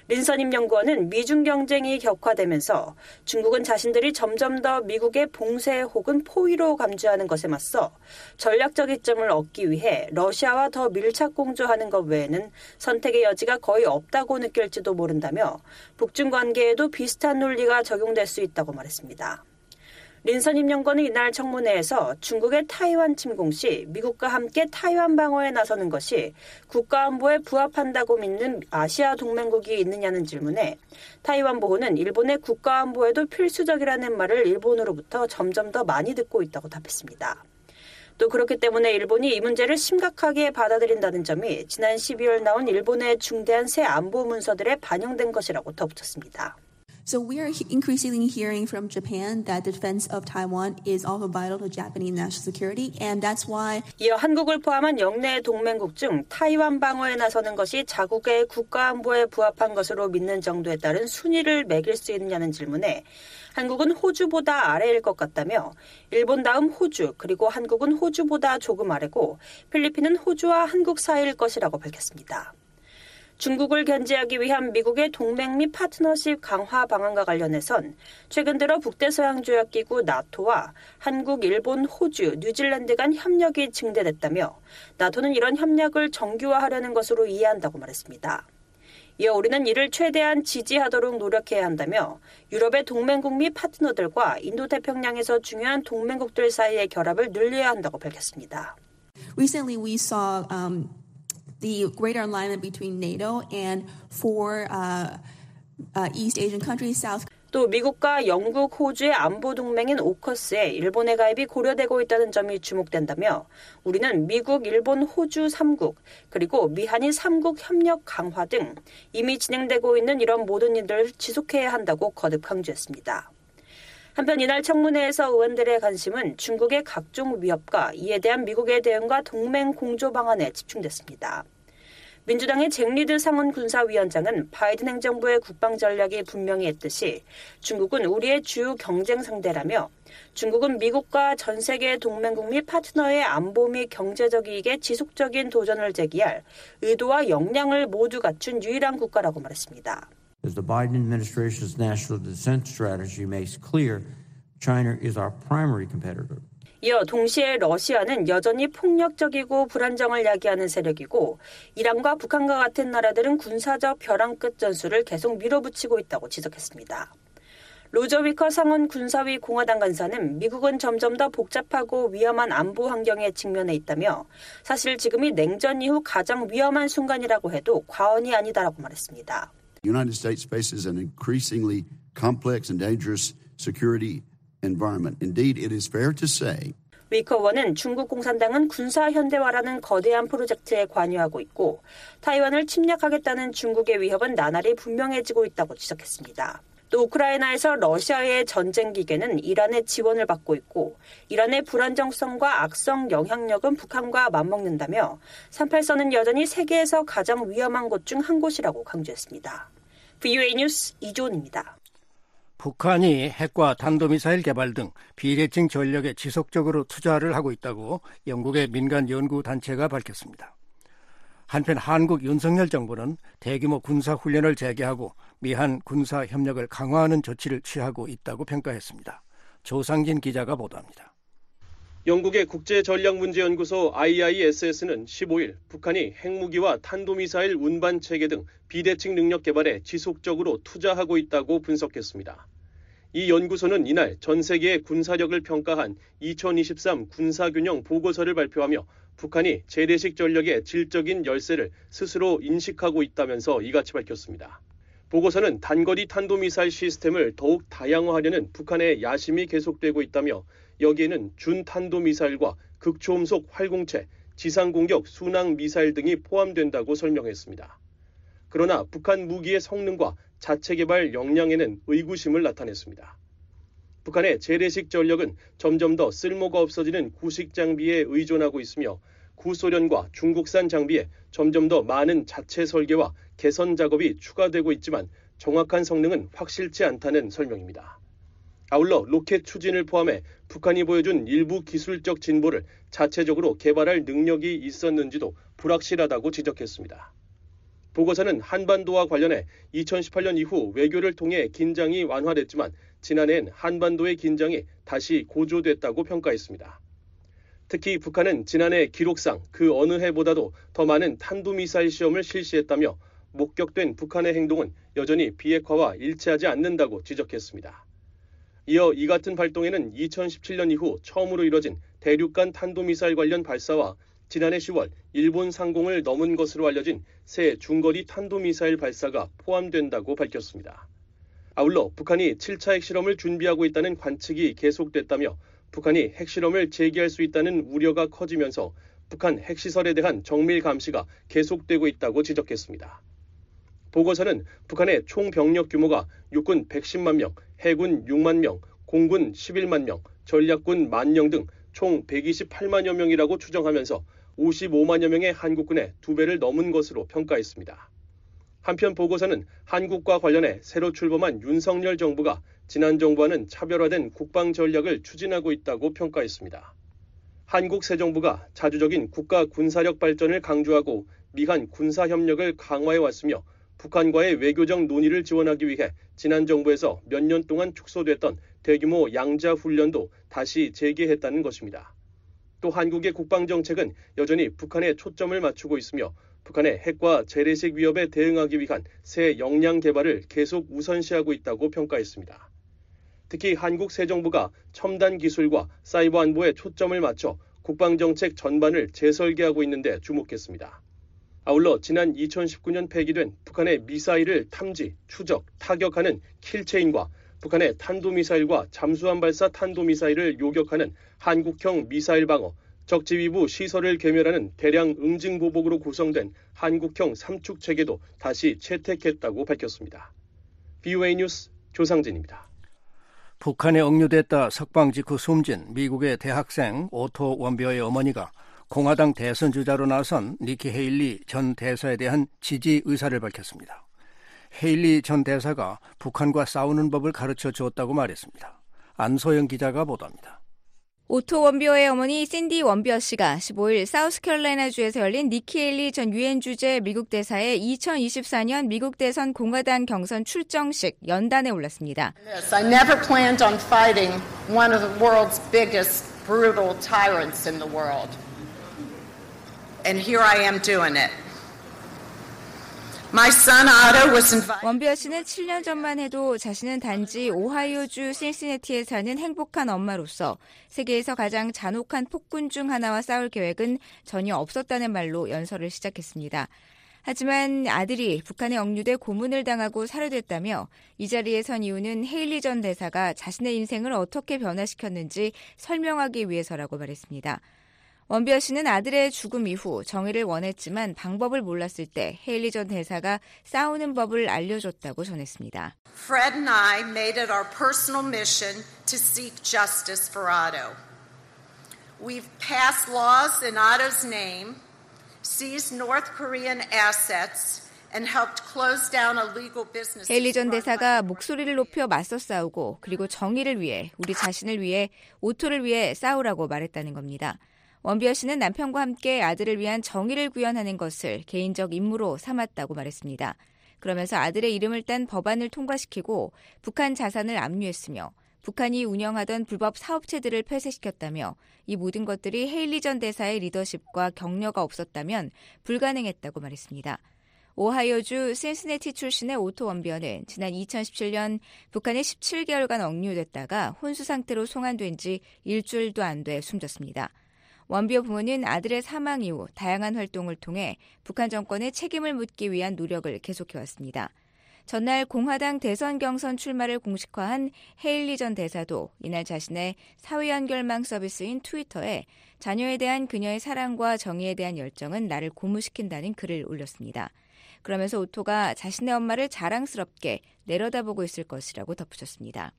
린선임 연구원은 미중 경쟁이 격화되면서 중국은 자신들이 점점 더 미국의 봉쇄 혹은 포위로 감지하는 것에 맞서 전략적 이점을 얻기 위해 러시아와 더 밀착 공조하는 것 외에는 선택의 여지가 거의 없다고 느낄지도 모른다며 북중 관계에도 비슷한 논리가 적용될 수 있다고 말했습니다. 린선임 연구원은 이날 청문회에서 중국의 타이완 침공 시 미국과 함께 타이완 방어에 나서는 것이 국가안보에 부합한다고 믿는 아시아 동맹국이 있느냐는 질문에 타이완 보호는 일본의 국가안보에도 필수적이라는 말을 일본으로부터 점점 더 많이 듣고 있다고 답했습니다. 또 그렇기 때문에 일본이 이 문제를 심각하게 받아들인다는 점이 지난 12월 나온 일본의 중대한 새 안보 문서들에 반영된 것이라고 덧붙였습니다. So we are increasingly hearing from Japan that defense of Taiwan is also vital to Japanese national security, and that's why. 이어 한국을 포함한 영내 동맹국 중 타이완 방어에 나서는 것이 자국의 국가 안보에 부합한 것으로 믿는 정도에 따른 순위를 매길 수 있느냐는 질문에 한국은 호주보다 아래일 것 같다며 일본 다음 호주 그리고 한국은 호주보다 조금 아래고 필리핀은 호주와 한국 사이일 것이라고 밝혔습니다. 중국을 견제하기 위한 미국의 동맹 및 파트너십 강화 방안과 관련해선 최근 들어 북대서양조약기구 나토와 한국, 일본, 호주, 뉴질랜드 간 협력이 증대됐다며 나토는 이런 협력을 정규화하려는 것으로 이해한다고 말했습니다. 이어 우리는 이를 최대한 지지하도록 노력해야 한다며 유럽의 동맹국 및 파트너들과 인도태평양에서 중요한 동맹국들 사이의 결합을 늘려야 한다고 밝혔습니다. Recently, we saw um, the greater alignment between NATO and four uh, uh, East Asian countries, South. 또 미국과 영국, 호주의 안보 동맹인 오커스에 일본의 가입이 고려되고 있다는 점이 주목된다며 우리는 미국, 일본, 호주 3국 그리고 미한일 3국 협력 강화 등 이미 진행되고 있는 이런 모든 일들을 지속해야 한다고 거듭 강조했습니다. 한편 이날 청문회에서 의원들의 관심은 중국의 각종 위협과 이에 대한 미국의 대응과 동맹 공조 방안에 집중됐습니다. 민주당의 잭리드 상원 군사위원장은 바이든 행정부의 국방 전략이 분명히 했듯이 중국은 우리의 주요 경쟁 상대라며 중국은 미국과 전 세계 동맹국 및 파트너의 안보 및 경제적 이익에 지속적인 도전을 제기할 의도와 역량을 모두 갖춘 유일한 국가라고 말했습니다. As the Biden administration's national defense strategy makes clear, China is our primary competitor. 이어 동시에 러시아는 여전히 폭력적이고 불안정을 야기하는 세력이고 이란과 북한과 같은 나라들은 군사적 벼랑 끝 전술을 계속 밀어붙이고 있다고 지적했습니다. 로저 위커 상원 군사위 공화당 간사는 미국은 점점 더 복잡하고 위험한 안보 환경에 직면해 있다며 사실 지금이 냉전 이후 가장 위험한 순간이라고 해도 과언이 아니다라고 말했습니다. United States faces an increasingly complex and dangerous security environment. Indeed, it is fair to say 위커원은 중국 공산당은 군사 현대화라는 거대한 프로젝트에 관여하고 있고 타이완을 침략하겠다는 중국의 위협은 나날이 분명해지고 있다고 지적했습니다. 또 우크라이나에서 러시아의 전쟁 기계는 이란의 지원을 받고 있고 이란의 불안정성과 악성 영향력은 북한과 맞먹는다며 38선은 여전히 세계에서 가장 위험한 곳 중 한 곳이라고 강조했습니다. VOA 뉴스 이조은입니다. 북한이 핵과 탄도미사일 개발 등 비대칭 전력에 지속적으로 투자를 하고 있다고 영국의 민간 연구 단체가 밝혔습니다. 한편 한국 윤석열 정부는 대규모 군사 훈련을 재개하고 미한 군사 협력을 강화하는 조치를 취하고 있다고 평가했습니다. 조상진 기자가 보도합니다. 영국의 국제전략문제연구소 IISS는 15일 북한이 핵무기와 탄도미사일 운반 체계 등 비대칭 능력 개발에 지속적으로 투자하고 있다고 분석했습니다. 이 연구소는 이날 전 세계의 군사력을 평가한 2023 군사균형 보고서를 발표하며 북한이 재래식 전력의 질적인 열세를 스스로 인식하고 있다면서 이같이 밝혔습니다. 보고서는 단거리 탄도미사일 시스템을 더욱 다양화하려는 북한의 야심이 계속되고 있다며 여기에는 준탄도미사일과 극초음속 활공체, 지상공격 순항 미사일 등이 포함된다고 설명했습니다. 그러나 북한 무기의 성능과 자체 개발 역량에는 의구심을 나타냈습니다. 북한의 재래식 전력은 점점 더 쓸모가 없어지는 구식 장비에 의존하고 있으며 구소련과 중국산 장비에 점점 더 많은 자체 설계와 개선 작업이 추가되고 있지만 정확한 성능은 확실치 않다는 설명입니다. 아울러 로켓 추진을 포함해 북한이 보여준 일부 기술적 진보를 자체적으로 개발할 능력이 있었는지도 불확실하다고 지적했습니다. 보고서는 한반도와 관련해 2018년 이후 외교를 통해 긴장이 완화됐지만 지난해엔 한반도의 긴장이 다시 고조됐다고 평가했습니다. 특히 북한은 지난해 기록상 그 어느 해보다도 더 많은 탄도미사일 시험을 실시했다며 목격된 북한의 행동은 여전히 비핵화와 일치하지 않는다고 지적했습니다. 이어 이 같은 발동에는 2017년 이후 처음으로 이뤄진 대륙간 탄도미사일 관련 발사와 지난해 10월 일본 상공을 넘은 것으로 알려진 새 중거리 탄도미사일 발사가 포함된다고 밝혔습니다. 아울러 북한이 7차 핵실험을 준비하고 있다는 관측이 계속됐다며 북한이 핵실험을 재개할 수 있다는 우려가 커지면서 북한 핵시설에 대한 정밀 감시가 계속되고 있다고 지적했습니다. 보고서는 북한의 총 병력 규모가 육군 110만 명, 해군 6만 명, 공군 11만 명, 전략군 만명 등 총 128만여 명이라고 추정하면서 55만여 명의 한국군의 두 배를 넘은 것으로 평가했습니다. 한편 보고서는 한국과 관련해 새로 출범한 윤석열 정부가 지난 정부와는 차별화된 국방 전략을 추진하고 있다고 평가했습니다. 한국 새 정부가 자주적인 국가 군사력 발전을 강조하고 미한 군사 협력을 강화해 왔으며 북한과의 외교적 논의를 지원하기 위해 지난 정부에서 몇 년 동안 축소됐던 대규모 양자 훈련도 다시 재개했다는 것입니다. 또 한국의 국방 정책은 여전히 북한에 초점을 맞추고 있으며 북한의 핵과 재래식 위협에 대응하기 위한 새 역량 개발을 계속 우선시하고 있다고 평가했습니다. 특히 한국 새 정부가 첨단 기술과 사이버 안보에 초점을 맞춰 국방 정책 전반을 재설계하고 있는데 주목했습니다. 아울러 지난 2019년 폐기된 북한의 미사일을 탐지, 추적, 타격하는 킬체인과 북한의 탄도미사일과 잠수함 발사 탄도미사일을 요격하는 한국형 미사일 방어, 적지휘부 시설을 개멸하는 대량 응징 보복으로 구성된 한국형 삼축 체계도 다시 채택했다고 밝혔습니다. VOA 뉴스 조상진입니다. 북한에 억류됐다 석방 직후 숨진 미국의 대학생 오토 웜비어의 어머니가 공화당 대선 주자로 나선 니키 헤일리 전 대사에 대한 지지 의사를 밝혔습니다. 헤일리 전 대사가 북한과 싸우는 법을 가르쳐 주었다고 말했습니다. 안소영 기자가 보도합니다. 오토 웜비어의 어머니 신디 웜비어 씨가 15일 사우스캐롤라이나주에서 열린 니키 헤일리 전 유엔 주재 미국 대사의 2024년 미국 대선 공화당 경선 출정식 연단에 올랐습니다. I never planned on fighting one of the world's biggest brutal tyrants in the world. And here I am doing it. 원비어 씨는 7년 전만 해도 자신은 단지 오하이오주 신시내티에 사는 행복한 엄마로서 세계에서 가장 잔혹한 폭군 중 하나와 싸울 계획은 전혀 없었다는 말로 연설을 시작했습니다. 하지만 아들이 북한에 억류돼 고문을 당하고 살해됐다며 이 자리에 선 이유는 헤일리 전 대사가 자신의 인생을 어떻게 변화시켰는지 설명하기 위해서라고 말했습니다. 원비어 씨는 아들의 죽음 이후 정의를 원했지만 방법을 몰랐을 때 헤일리 전 대사가 싸우는 법을 알려줬다고 전했습니다. Fred and I made it our personal mission to seek justice for Otto. We've passed laws in Otto's name, seized North Korean assets, 헤일리 전 대사가 목소리를 높여 맞서 싸우고 그리고 정의를 위해 우리 자신을 위해 오토를 위해 싸우라고 말했다는 겁니다. 원비어 씨는 남편과 함께 아들을 위한 정의를 구현하는 것을 개인적 임무로 삼았다고 말했습니다. 그러면서 아들의 이름을 딴 법안을 통과시키고 북한 자산을 압류했으며 북한이 운영하던 불법 사업체들을 폐쇄시켰다며 이 모든 것들이 헤일리 전 대사의 리더십과 격려가 없었다면 불가능했다고 말했습니다. 오하이오주 신시내티 출신의 오토 웜비어는 지난 2017년 북한에 17개월간 억류됐다가 혼수 상태로 송환된 지 일주일도 안 돼 숨졌습니다. 웜비어 부모는 아들의 사망 이후 다양한 활동을 통해 북한 정권의 책임을 묻기 위한 노력을 계속해왔습니다. 전날 공화당 대선 경선 출마를 공식화한 헤일리 전 대사도 이날 자신의 사회 연결망 서비스인 트위터에 자녀에 대한 그녀의 사랑과 정의에 대한 열정은 나를 고무시킨다는 글을 올렸습니다. 그러면서 오토가 자신의 엄마를 자랑스럽게 내려다보고 있을 것이라고 덧붙였습니다.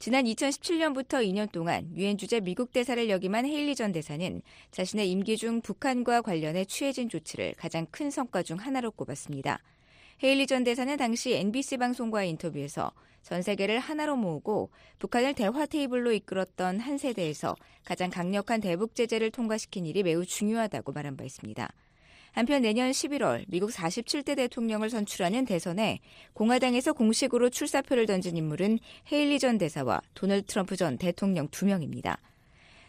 지난 2017년부터 2년 동안 유엔 주재 미국 대사를 역임한 헤일리 전 대사는 자신의 임기 중 북한과 관련해 취해진 조치를 가장 큰 성과 중 하나로 꼽았습니다. 헤일리 전 대사는 당시 NBC 방송과의 인터뷰에서 전 세계를 하나로 모으고 북한을 대화 테이블로 이끌었던 한 세대에서 가장 강력한 대북 제재를 통과시킨 일이 매우 중요하다고 말한 바 있습니다. 한편 내년 11월 미국 47대 대통령을 선출하는 대선에 공화당에서 공식으로 출사표를 던진 인물은 헤일리 전 대사와 도널드 트럼프 전 대통령 두 명입니다.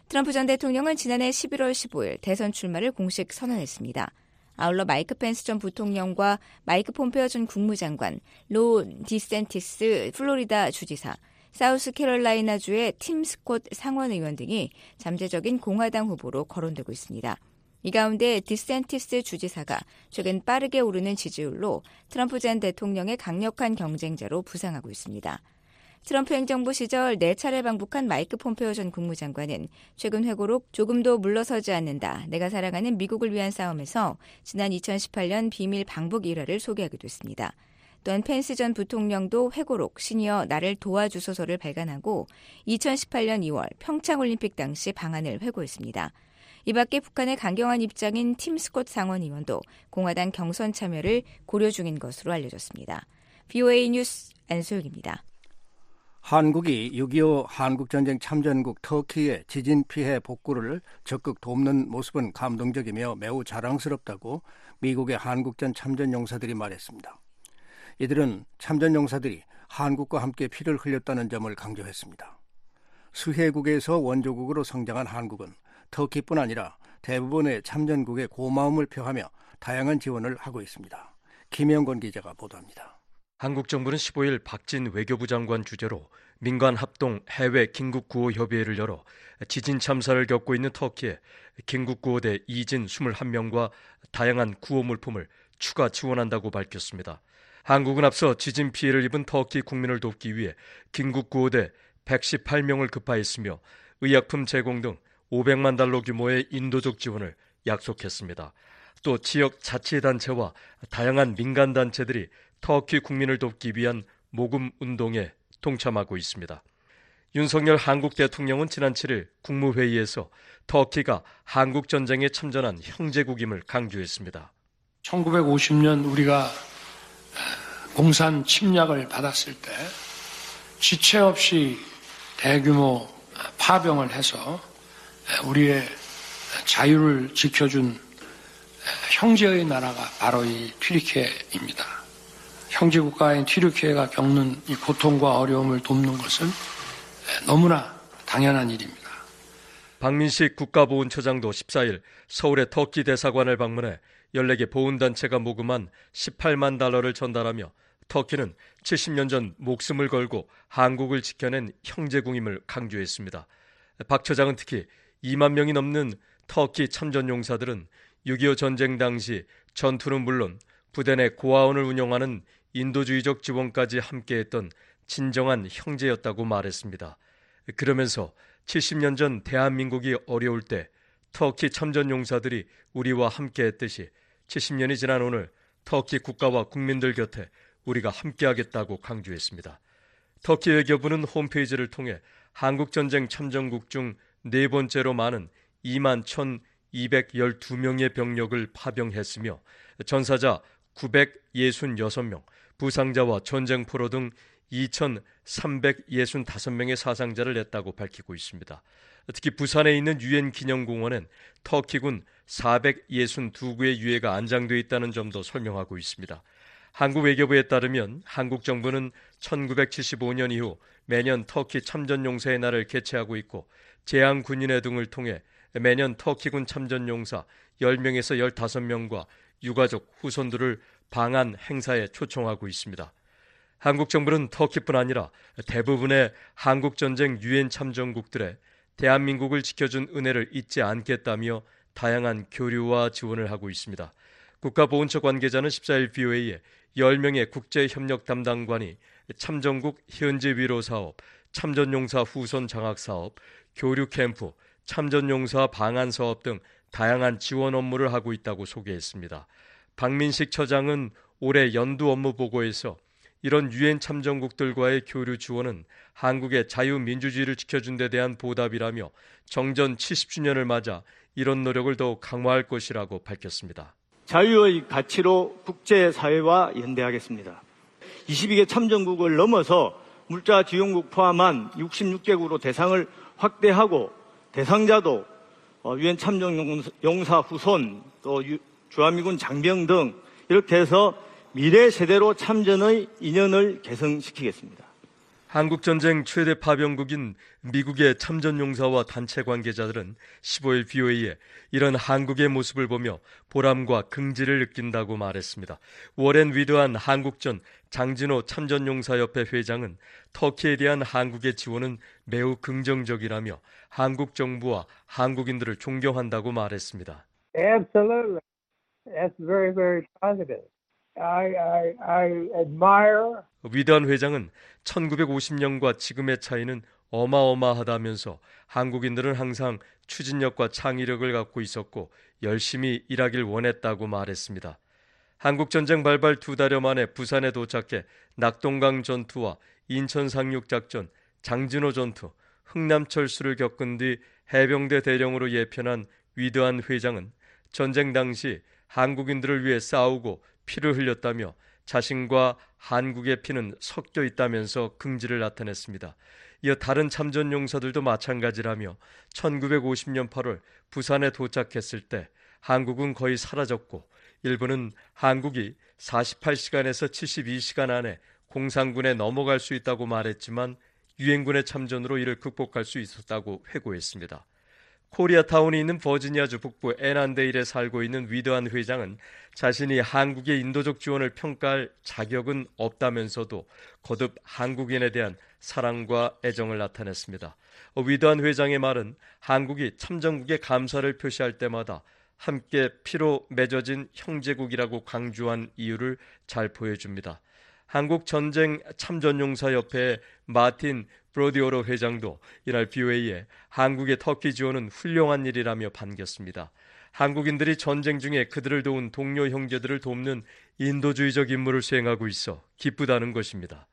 트럼프 전 대통령은 지난해 11월 15일 대선 출마를 공식 선언했습니다. 아울러 마이크 펜스 전 부통령과 마이크 폼페이오 전 국무장관, 론 디샌티스 플로리다 주지사, 사우스 캐롤라이나주의 팀 스콧 상원 의원 등이 잠재적인 공화당 후보로 거론되고 있습니다. 이 가운데 디샌티스 주지사가 최근 빠르게 오르는 지지율로 트럼프 전 대통령의 강력한 경쟁자로 부상하고 있습니다. 트럼프 행정부 시절 네 차례 방북한 마이크 폼페이오 전 국무장관은 최근 회고록 조금도 물러서지 않는다. 내가 사랑하는 미국을 위한 싸움에서 지난 2018년 비밀 방북 일화를 소개하기도 했습니다. 또한 펜스 전 부통령도 회고록 시니어 나를 도와주소서를 발간하고 2018년 2월 평창올림픽 당시 방안을 회고했습니다. 이 밖에 북한의 강경한 입장인 팀 스콧 상원 의원도 공화당 경선 참여를 고려 중인 것으로 알려졌습니다. BOA 뉴스 안소영입니다. 한국이 6.25 한국전쟁 참전국 터키의 지진 피해 복구를 적극 돕는 모습은 감동적이며 매우 자랑스럽다고 미국의 한국전 참전용사들이 말했습니다. 이들은 참전용사들이 한국과 함께 피를 흘렸다는 점을 강조했습니다. 수혜국에서 원조국으로 성장한 한국은 터키뿐 아니라 대부분의 참전국에 고마움을 표하며 다양한 지원을 하고 있습니다. 김영건 기자가 보도합니다. 한국 정부는 15일 박진 외교부 장관 주재로 민간 합동 해외 긴급 구호 협의회를 열어 지진 참사를 겪고 있는 터키에 긴급 구호대 이진 21명과 다양한 구호 물품을 추가 지원한다고 밝혔습니다. 한국은 앞서 지진 피해를 입은 터키 국민을 돕기 위해 긴급 구호대 118명을 급파했으며 의약품 제공 등 500만 달러 규모의 인도적 지원을 약속했습니다. 또 지역 자치단체와 다양한 민간단체들이 터키 국민을 돕기 위한 모금 운동에 동참하고 있습니다. 윤석열 한국 대통령은 지난 7일 국무회의에서 터키가 한국 전쟁에 참전한 형제국임을 강조했습니다. 1950년 우리가 공산 침략을 받았을 때 지체 없이 대규모 파병을 해서 우리의 자유를 지켜준 형제의 나라가 바로 이 튀르키예입니다. 형제 국가인 튀르키예가 겪는 이 고통과 어려움을 돕는 것은 너무나 당연한 일입니다. 박민식 국가보훈처장도 14일 서울의 터키 대사관을 방문해 14개 보훈단체가 모금한 18만 달러를 전달하며 터키는 70년 전 목숨을 걸고 한국을 지켜낸 형제국임을 강조했습니다. 박 처장은 특히 2만 명이 넘는 터키 참전 용사들은 6.25 전쟁 당시 전투는 물론 부대 내 고아원을 운영하는 인도주의적 지원까지 함께했던 진정한 형제였다고 말했습니다. 그러면서 70년 전 대한민국이 어려울 때 터키 참전 용사들이 우리와 함께했듯이 70년이 지난 오늘 터키 국가와 국민들 곁에 우리가 함께하겠다고 강조했습니다. 터키 외교부는 홈페이지를 통해 한국전쟁 참전국 중 네 번째로 많은 2만 1,212명의 병력을 파병했으며 전사자 966명, 부상자와 전쟁포로 등 2,365명의 사상자를 냈다고 밝히고 있습니다. 특히 부산에 있는 유엔 기념공원엔 터키군 462구의 유해가 안장돼 있다는 점도 설명하고 있습니다. 한국 외교부에 따르면 한국 정부는 1975년 이후 매년 터키 참전 용사의 날을 개최하고 있고 재향군인회 등을 통해 매년 터키군 참전 용사 10명에서 15명과 유가족 후손들을 방한 행사에 초청하고 있습니다. 한국 정부는 터키뿐 아니라 대부분의 한국 전쟁 유엔 참전국들의 대한민국을 지켜준 은혜를 잊지 않겠다며 다양한 교류와 지원을 하고 있습니다. 국가보훈처 관계자는 14일 BOA에 10명의 국제협력 담당관이 참전국 현지 위로 사업, 참전용사 후손 장학 사업, 교류 캠프, 참전용사 방한 사업 등 다양한 지원 업무를 하고 있다고 소개했습니다. 박민식 처장은 올해 연두 업무 보고에서 이런 유엔 참전국들과의 교류 지원은 한국의 자유민주주의를 지켜준 데 대한 보답이라며 정전 70주년을 맞아 이런 노력을 더욱 강화할 것이라고 밝혔습니다. 자유의 가치로 국제사회와 연대하겠습니다. 22개 참전국을 넘어서 물자 지원국 포함한 66개국으로 대상을 확대하고 대상자도 어, 유엔 참전 용사 후손 또 주한미군 장병 등 이렇게 해서 미래 세대로 참전의 인연을 개성시키겠습니다. 한국전쟁 최대 파병국인 미국의 참전용사와 단체 관계자들은 15일 BOA에 이런 한국의 모습을 보며 보람과 긍지를 느낀다고 말했습니다. 워렌 위드한 한국전 장진호 참전용사협회 회장은 터키에 대한 한국의 지원은 매우 긍정적이라며 한국 정부와 한국인들을 존경한다고 말했습니다. Absolutely. That's very, very positive. I, I, I admire. 위대한 회장은 1950년과 지금의 차이는 어마어마하다면서 한국인들은 항상 추진력과 창의력을 갖고 있었고 열심히 일하길 원했다고 말했습니다. 한국전쟁 발발 두 달여 만에 부산에 도착해 낙동강 전투와 인천 상륙 작전, 장진호 전투, 흥남 철수를 겪은 뒤 해병대 대령으로 예편한 위대한 회장은 전쟁 당시 한국인들을 위해 싸우고 피를 흘렸다며 자신과 한국의 피는 섞여 있다면서 긍지를 나타냈습니다. 이어 다른 참전 용사들도 마찬가지라며 1950년 8월 부산에 도착했을 때 한국은 거의 사라졌고 일부는 한국이 48시간에서 72시간 안에 공산군에 넘어갈 수 있다고 말했지만 유엔군의 참전으로 이를 극복할 수 있었다고 회고했습니다. 코리아타운이 있는 버지니아주 북부 에난데일에 살고 있는 위드한 회장은 자신이 한국의 인도적 지원을 평가할 자격은 없다면서도 거듭 한국인에 대한 사랑과 애정을 나타냈습니다. 위드한 회장의 말은 한국이 참전국의 감사를 표시할 때마다 함께 피로 맺어진 형제국이라고 강조한 이유를 잘 보여줍니다. 한국 전쟁 참전용사 협회 마틴 브로디오로 회장도 이날 BOA에 한국의 터키 지원은 훌륭한 일이라며 반겼습니다. 한국인들이 전쟁 중에 그들을 도운 동료 형제들을 돕는 인도주의적 임무를 수행하고 있어 기쁘다는 것입니다.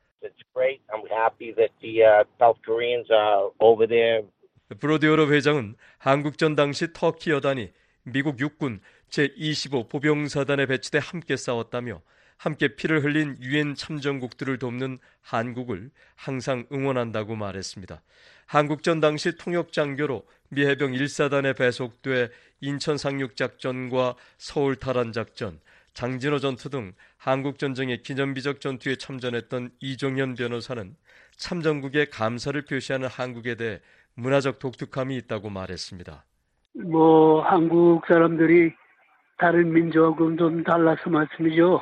브로디오로 회장은 한국전 당시 터키 여단이 미국 육군 제25 보병사단에 배치돼 함께 싸웠다며 함께 피를 흘린 유엔 참전국들을 돕는 한국을 항상 응원한다고 말했습니다. 한국전 당시 통역장교로 미 해병 1사단에 배속돼 인천 상륙작전과 서울 탈환작전, 장진호 전투 등 한국전쟁의 기념비적 전투에 참전했던 이종현 변호사는 참전국의 감사를 표시하는 한국에 대해 문화적 독특함이 있다고 말했습니다. 뭐 한국 사람들이 다른 민족은 좀 달라서 말씀이죠.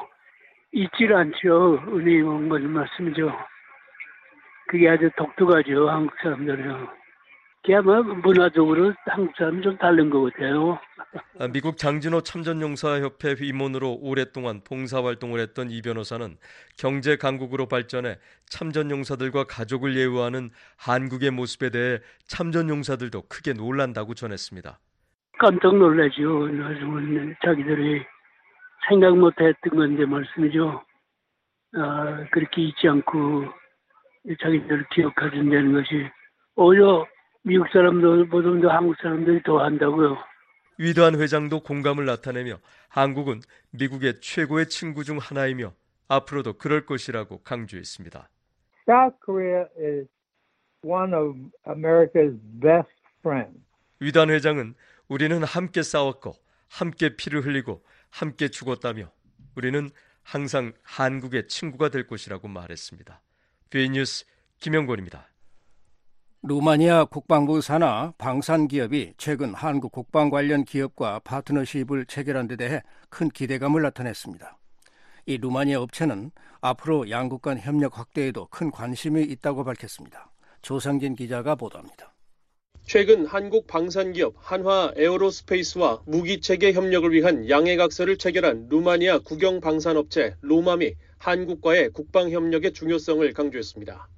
있질 않죠. 은혜 온 것은 말씀이죠. 그게 아주 독특하죠. 한국 사람들은. 그야말로 문화적으로 한국 사람은 좀 다른 것 같아요. 아, 미국 장진호 참전용사협회 임원으로 오랫동안 봉사활동을 했던 이 변호사는 경제 강국으로 발전해 참전용사들과 가족을 예우하는 한국의 모습에 대해 참전용사들도 크게 놀란다고 전했습니다. 깜짝 놀라죠. 나중에 자기들이 생각 못 했던 건데 말씀이죠. 아, 그렇게 잊지 않고 자기들을 기억해준다는 것이 오히려 미국 사람들보다 한국 사람들이 더 한다고요. 위대한 회장도 공감을 나타내며 한국은 미국의 최고의 친구 중 하나이며 앞으로도 그럴 것이라고 강조했습니다. South Korea is one of America's best friends. 위대한 회장은 우리는 함께 싸웠고 함께 피를 흘리고 함께 죽었다며 우리는 항상 한국의 친구가 될 것이라고 말했습니다. 비뉴스 김영권입니다. 루마니아 국방부 산하 방산 기업이 최근 한국 국방 관련 기업과 파트너십을 체결한 데 대해 큰 기대감을 나타냈습니다. 이 루마니아 업체는 앞으로 양국 간 협력 확대에도 큰 관심이 있다고 밝혔습니다. 조상진 기자가 보도합니다. 최근 한국 방산기업 한화 에어로스페이스와 무기체계 협력을 위한 양해각서를 체결한 루마니아 국영방산업체 로맘이 한국과의 국방협력의 중요성을 강조했습니다.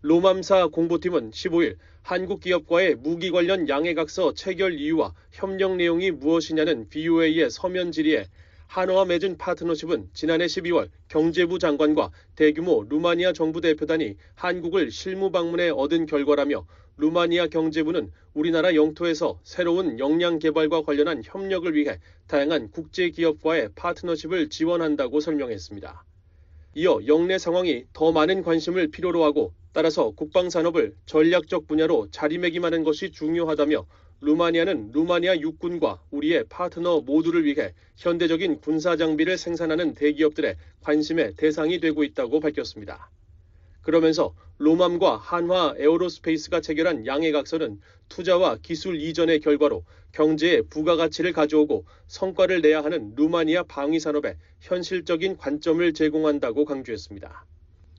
로맘사 공보팀은 15일 한국 기업과의 무기 관련 양해각서 체결 이유와 협력 내용이 무엇이냐는 BOA의 서면 질의에 한화와 맺은 파트너십은 지난해 12월 경제부 장관과 대규모 루마니아 정부 대표단이 한국을 실무 방문에 얻은 결과라며 루마니아 경제부는 우리나라 영토에서 새로운 역량 개발과 관련한 협력을 위해 다양한 국제 기업과의 파트너십을 지원한다고 설명했습니다. 이어 역내 상황이 더 많은 관심을 필요로 하고 따라서 국방산업을 전략적 분야로 자리매김하는 것이 중요하다며 루마니아는 루마니아 육군과 우리의 파트너 모두를 위해 현대적인 군사 장비를 생산하는 대기업들의 관심의 대상이 되고 있다고 밝혔습니다. 그러면서 롬암과 한화 에어로스페이스가 체결한 양해각서는 투자와 기술 이전의 결과로 경제에 부가가치를 가져오고 성과를 내야 하는 루마니아 방위산업에 현실적인 관점을 제공한다고 강조했습니다.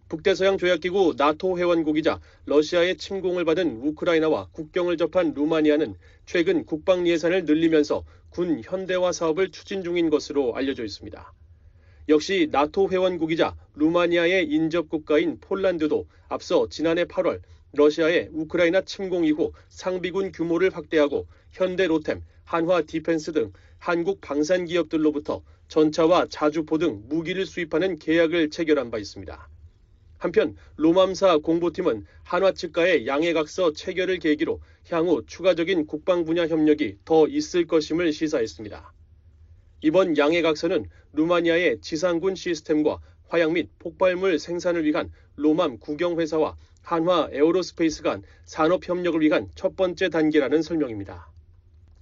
북대서양 조약기구 나토 회원국이자 러시아의 침공을 받은 우크라이나와 국경을 접한 루마니아는 최근 국방 예산을 늘리면서 군 현대화 사업을 추진 중인 것으로 알려져 있습니다. 역시 나토 회원국이자 루마니아의 인접 국가인 폴란드도 앞서 지난해 8월 러시아의 우크라이나 침공 이후 상비군 규모를 확대하고 현대 로템, 한화 디펜스 등 한국 방산 기업들로부터 전차와 자주포 등 무기를 수입하는 계약을 체결한 바 있습니다. 한편 로맘사 공보팀은 한화 측과의 양해각서 체결을 계기로 향후 추가적인 국방 분야 협력이 더 있을 것임을 시사했습니다. 이번 양해각서는 루마니아의 지상군 시스템과 화약 및 폭발물 생산을 위한 로맘 국영회사와 한화 에어로스페이스 간 산업 협력을 위한 첫 번째 단계라는 설명입니다.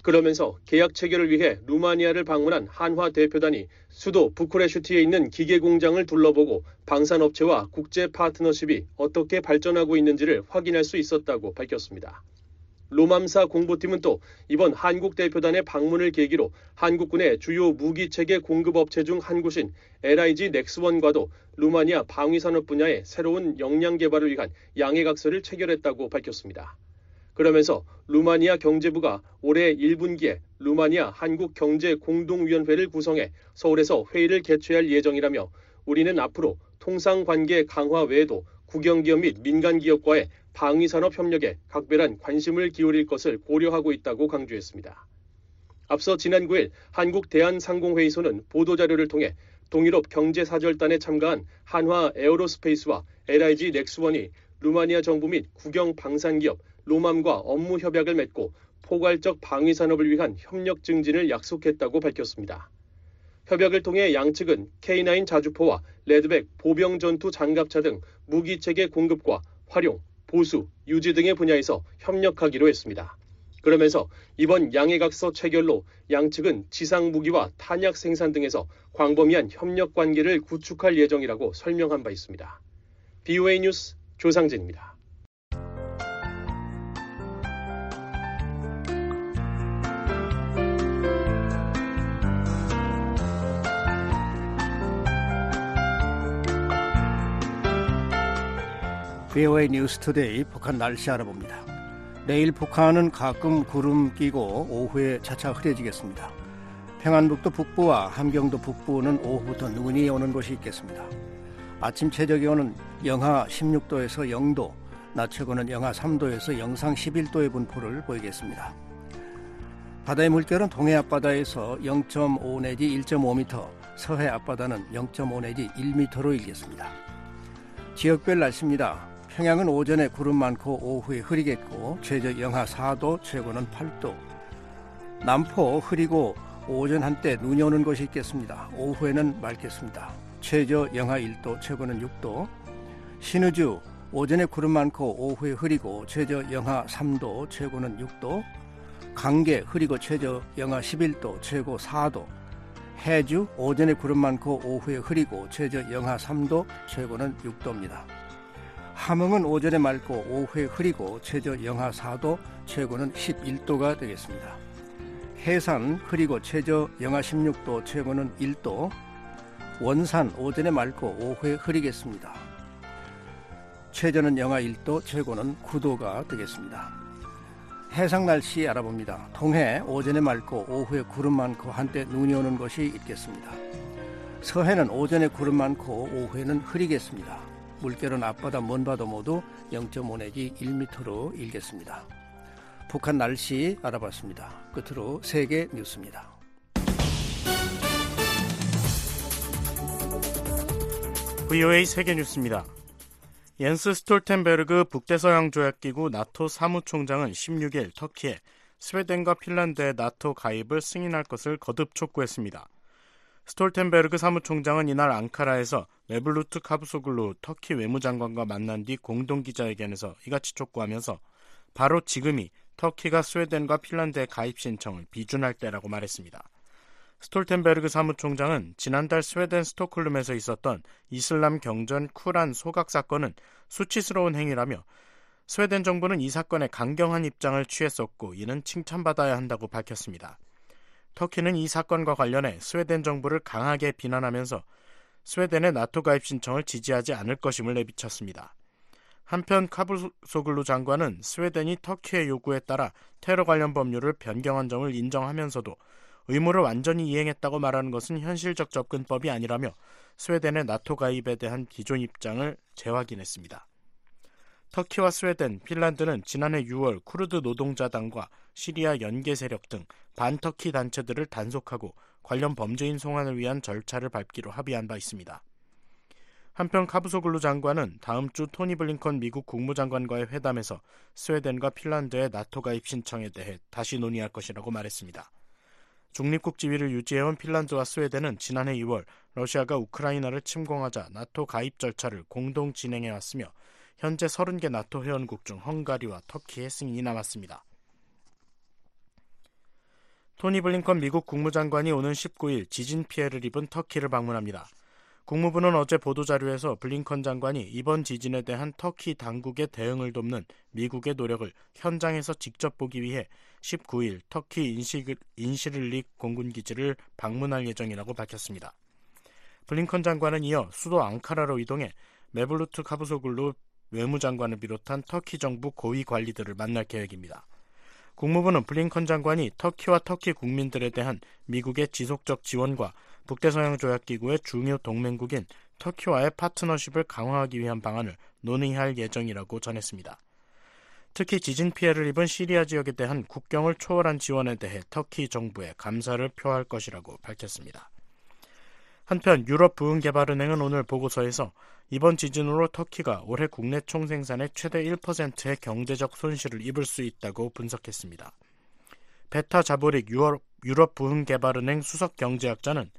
그러면서 계약 체결을 위해 루마니아를 방문한 한화 대표단이 수도 부쿠레슈티에 있는 기계 공장을 둘러보고 방산업체와 국제 파트너십이 어떻게 발전하고 있는지를 확인할 수 있었다고 밝혔습니다. 로맘사 공보팀은 또 이번 한국 대표단의 방문을 계기로 한국군의 주요 무기 체계 공급 업체 중 한 곳인 LIG 넥스원과도 루마니아 방위산업 분야의 새로운 역량 개발을 위한 양해각서를 체결했다고 밝혔습니다. 그러면서 루마니아 경제부가 올해 1분기에 루마니아 한국 경제 공동위원회를 구성해 서울에서 회의를 개최할 예정이라며 우리는 앞으로 통상 관계 강화 외에도 국영기업 및 민간기업과의 방위산업 협력에 각별한 관심을 기울일 것을 고려하고 있다고 강조했습니다. 앞서 지난 9일 한국 대한상공회의소는 보도자료를 통해 동유럽 경제사절단에 참가한 한화 에어로스페이스와 LIG 넥스원이 루마니아 정부 및 국영 방산기업 로맘과 업무 협약을 맺고 포괄적 방위 산업을 위한 협력 증진을 약속했다고 밝혔습니다. 협약을 통해 양측은 K9 자주포와 레드백 보병 전투 장갑차 등 무기 체계 공급과 활용, 보수, 유지 등의 분야에서 협력하기로 했습니다. 그러면서 이번 양해각서 체결로 양측은 지상 무기와 탄약 생산 등에서 광범위한 협력 관계를 구축할 예정이라고 설명한 바 있습니다. BOA 뉴스 조상진입니다. VOA 뉴스 투데이 북한 날씨 알아봅니다. 내일 북한은 가끔 구름 끼고 오후에 차차 흐려지겠습니다. 평안북도 북부와 함경도 북부는 오후부터 눈이 오는 곳이 있겠습니다. 아침 최저 기온은 영하 16도에서 0도, 낮 최고는 영하 3도에서 영상 11도의 분포를 보이겠습니다. 바다의 물결은 동해 앞바다에서 0.5 내지 1.5m, 서해 앞바다는 0.5 내지 1m로 일겠습니다. 지역별 날씨입니다. 평양은 오전에 구름 많고 오후에 흐리겠고 최저 영하 4도, 최고는 8도. 남포 흐리고 오전 한때 눈이 오는 곳이 있겠습니다. 오후에는 맑겠습니다. 최저 영하 1도, 최고는 6도. 신의주 오전에 구름 많고 오후에 흐리고 최저 영하 3도, 최고는 6도. 강계 흐리고 최저 영하 11도, 최고 4도. 해주 오전에 구름 많고 오후에 흐리고 최저 영하 3도, 최고는 6도입니다. 함흥은 오전에 맑고 오후에 흐리고 최저 영하 4도, 최고는 11도가 되겠습니다. 해산 흐리고 최저 영하 16도, 최고는 1도. 원산 오전에 맑고 오후에 흐리겠습니다. 최저는 영하 1도, 최고는 9도가 되겠습니다. 해상 날씨 알아봅니다. 동해 오전에 맑고 오후에 구름 많고 한때 눈이 오는 곳이 있겠습니다. 서해는 오전에 구름 많고 오후에는 흐리겠습니다. 물결은 앞바다 먼바다 모두 0.5 내지 1m로 일겠습니다. 북한 날씨 알아봤습니다. 끝으로 세계 뉴스입니다. VOA 세계 뉴스입니다. 옌스 스톨텐베르그 북대서양 조약기구 나토 사무총장은 16일 터키에 스웨덴과 핀란드의 나토 가입을 승인할 것을 거듭 촉구했습니다. 스톨텐베르그 사무총장은 이날 앙카라에서 메블루트 카부소글루 터키 외무장관과 만난 뒤 공동 기자회견에서 이같이 촉구하면서 바로 지금이 터키가 스웨덴과 핀란드의 가입 신청을 비준할 때라고 말했습니다. 스톨텐베르그 사무총장은 지난달 스웨덴 스톡홀름에서 있었던 이슬람 경전 쿠란 소각 사건은 수치스러운 행위라며 스웨덴 정부는 이 사건에 강경한 입장을 취했었고 이는 칭찬받아야 한다고 밝혔습니다. 터키는 이 사건과 관련해 스웨덴 정부를 강하게 비난하면서 스웨덴의 나토 가입 신청을 지지하지 않을 것임을 내비쳤습니다. 한편 카부소글루 장관은 스웨덴이 터키의 요구에 따라 테러 관련 법률을 변경한 점을 인정하면서도 의무를 완전히 이행했다고 말하는 것은 현실적 접근법이 아니라며 스웨덴의 나토 가입에 대한 기존 입장을 재확인했습니다. 터키와 스웨덴, 핀란드는 지난해 6월 쿠르드 노동자당과 시리아 연계 세력 등 반터키 단체들을 단속하고 관련 범죄인 송환을 위한 절차를 밟기로 합의한 바 있습니다. 한편 카부소글루 장관은 다음 주 토니 블링컨 미국 국무장관과의 회담에서 스웨덴과 핀란드의 나토 가입 신청에 대해 다시 논의할 것이라고 말했습니다. 중립국 지위를 유지해온 핀란드와 스웨덴은 지난해 2월 러시아가 우크라이나를 침공하자 나토 가입 절차를 공동 진행해 왔으며 현재 30개 나토 회원국 중 헝가리와 터키의 승인이 남았습니다. 토니 블링컨 미국 국무장관이 오는 19일 지진 피해를 입은 터키를 방문합니다. 국무부는 어제 보도자료에서 블링컨 장관이 이번 지진에 대한 터키 당국의 대응을 돕는 미국의 노력을 현장에서 직접 보기 위해 19일 터키 인시를릭 공군기지를 방문할 예정이라고 밝혔습니다. 블링컨 장관은 이어 수도 앙카라로 이동해 메블루트 카부소글루 외무장관을 비롯한 터키 정부 고위 관리들을 만날 계획입니다. 국무부는 블링컨 장관이 터키와 터키 국민들에 대한 미국의 지속적 지원과 북대서양 조약기구의 중요 동맹국인 터키와의 파트너십을 강화하기 위한 방안을 논의할 예정이라고 전했습니다. 특히 지진 피해를 입은 시리아 지역에 대한 국경을 초월한 지원에 대해 터키 정부에 감사를 표할 것이라고 밝혔습니다. 한편 유럽 부흥개발은행은 오늘 보고서에서 이번 지진으로 터키가 올해 국내 총생산의 최대 1%의 경제적 손실을 입을 수 있다고 분석했습니다. 베타 자보릭 유럽, 부흥개발은행 수석 경제학자는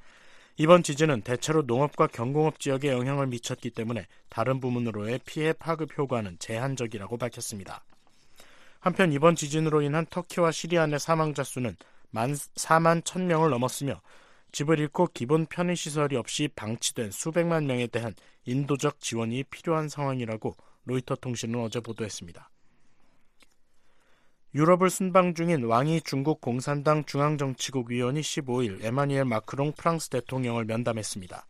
이번 지진은 대체로 농업과 경공업 지역에 영향을 미쳤기 때문에 다른 부문으로의 피해 파급 효과는 제한적이라고 밝혔습니다. 한편 이번 지진으로 인한 터키와 시리아 내 사망자 수는 4만 1000명을 넘었으며 집을 잃고 기본 편의시설이 없이 방치된 수백만 명에 대한 인도적 지원이 필요한 상황이라고 로이터 통신은 어제 보도했습니다. 유럽을 순방 중인 왕이 중국 공산당 중앙정치국 위원이 15일 에마니엘 마크롱 프랑스 대통령을 면담했습니다.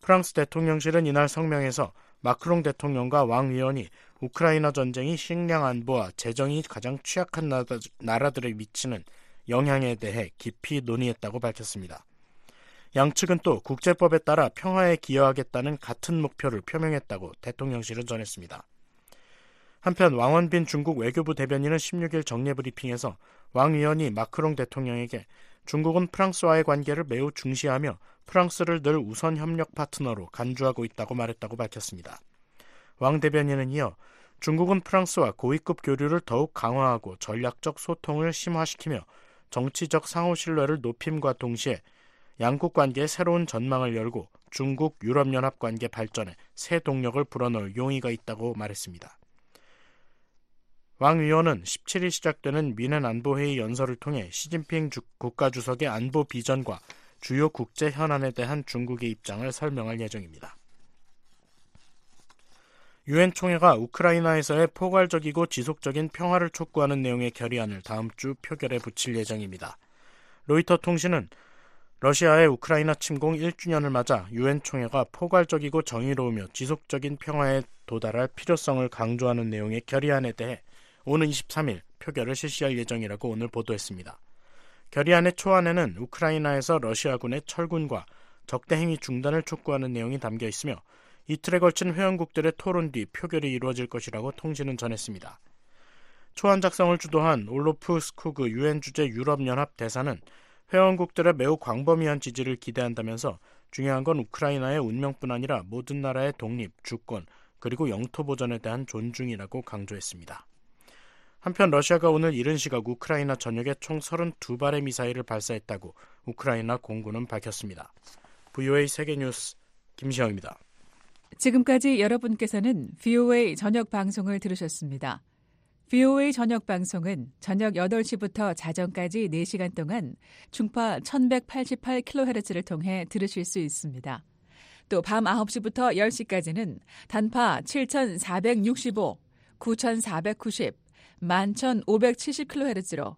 프랑스 대통령실은 이날 성명에서 마크롱 대통령과 왕 위원이 우크라이나 전쟁이 식량 안보와 재정이 가장 취약한 나라들에 미치는 영향에 대해 깊이 논의했다고 밝혔습니다. 양측은 또 국제법에 따라 평화에 기여하겠다는 같은 목표를 표명했다고 대통령실은 전했습니다. 한편 왕원빈 중국 외교부 대변인은 16일 정례 브리핑에서 왕 위원이 마크롱 대통령에게 중국은 프랑스와의 관계를 매우 중시하며 프랑스를 늘 우선 협력 파트너로 간주하고 있다고 말했다고 밝혔습니다. 왕 대변인은 이어 중국은 프랑스와 고위급 교류를 더욱 강화하고 전략적 소통을 심화시키며 정치적 상호 신뢰를 높임과 동시에 양국 관계에 새로운 전망을 열고 중국 유럽연합 관계 발전에 새 동력을 불어넣을 용의가 있다고 말했습니다. 왕 위원은 17일 시작되는 미넨 안보회의 연설을 통해 시진핑 국가주석의 안보 비전과 주요 국제 현안에 대한 중국의 입장을 설명할 예정입니다. 유엔 총회가 우크라이나에서의 포괄적이고 지속적인 평화를 촉구하는 내용의 결의안을 다음 주 표결에 붙일 예정입니다. 로이터 통신은 러시아의 우크라이나 침공 1주년을 맞아 유엔 총회가 포괄적이고 정의로우며 지속적인 평화에 도달할 필요성을 강조하는 내용의 결의안에 대해 오는 23일 표결을 실시할 예정이라고 오늘 보도했습니다. 결의안의 초안에는 우크라이나에서 러시아군의 철군과 적대 행위 중단을 촉구하는 내용이 담겨 있으며 이틀에 걸친 회원국들의 토론 뒤 표결이 이루어질 것이라고 통신은 전했습니다. 초안 작성을 주도한 올로프 스쿠그 유엔 주재 유럽연합 대사는 회원국들의 매우 광범위한 지지를 기대한다면서 중요한 건 우크라이나의 운명뿐 아니라 모든 나라의 독립, 주권, 그리고 영토 보전에 대한 존중이라고 강조했습니다. 한편 러시아가 오늘 이른 시각 우크라이나 전역에 총 32발의 미사일을 발사했다고 우크라이나 공군은 밝혔습니다. VOA 세계뉴스 김시영입니다. 지금까지 여러분께서는 VOA 저녁 방송을 들으셨습니다. VOA 저녁 방송은 저녁 8시부터 자정까지 4시간 동안 중파 1188kHz를 통해 들으실 수 있습니다. 또 밤 9시부터 10시까지는 단파 7465, 9490, 11570kHz로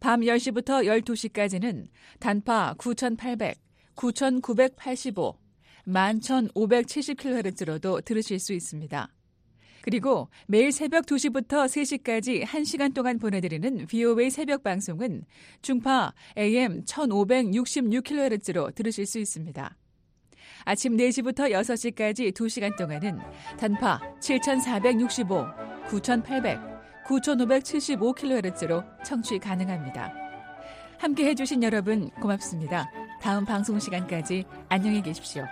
밤 10시부터 12시까지는 단파 9800, 9985, 11570kHz로도 들으실 수 있습니다. 그리고 매일 새벽 2시부터 3시까지 1시간 동안 보내드리는 VOA 새벽 방송은 중파 AM 1566kHz로 들으실 수 있습니다. 아침 4시부터 6시까지 2시간 동안은 단파 7465, 9800, 9575kHz로 청취 가능합니다. 함께 해주신 여러분 고맙습니다. 다음 방송 시간까지 안녕히 계십시오.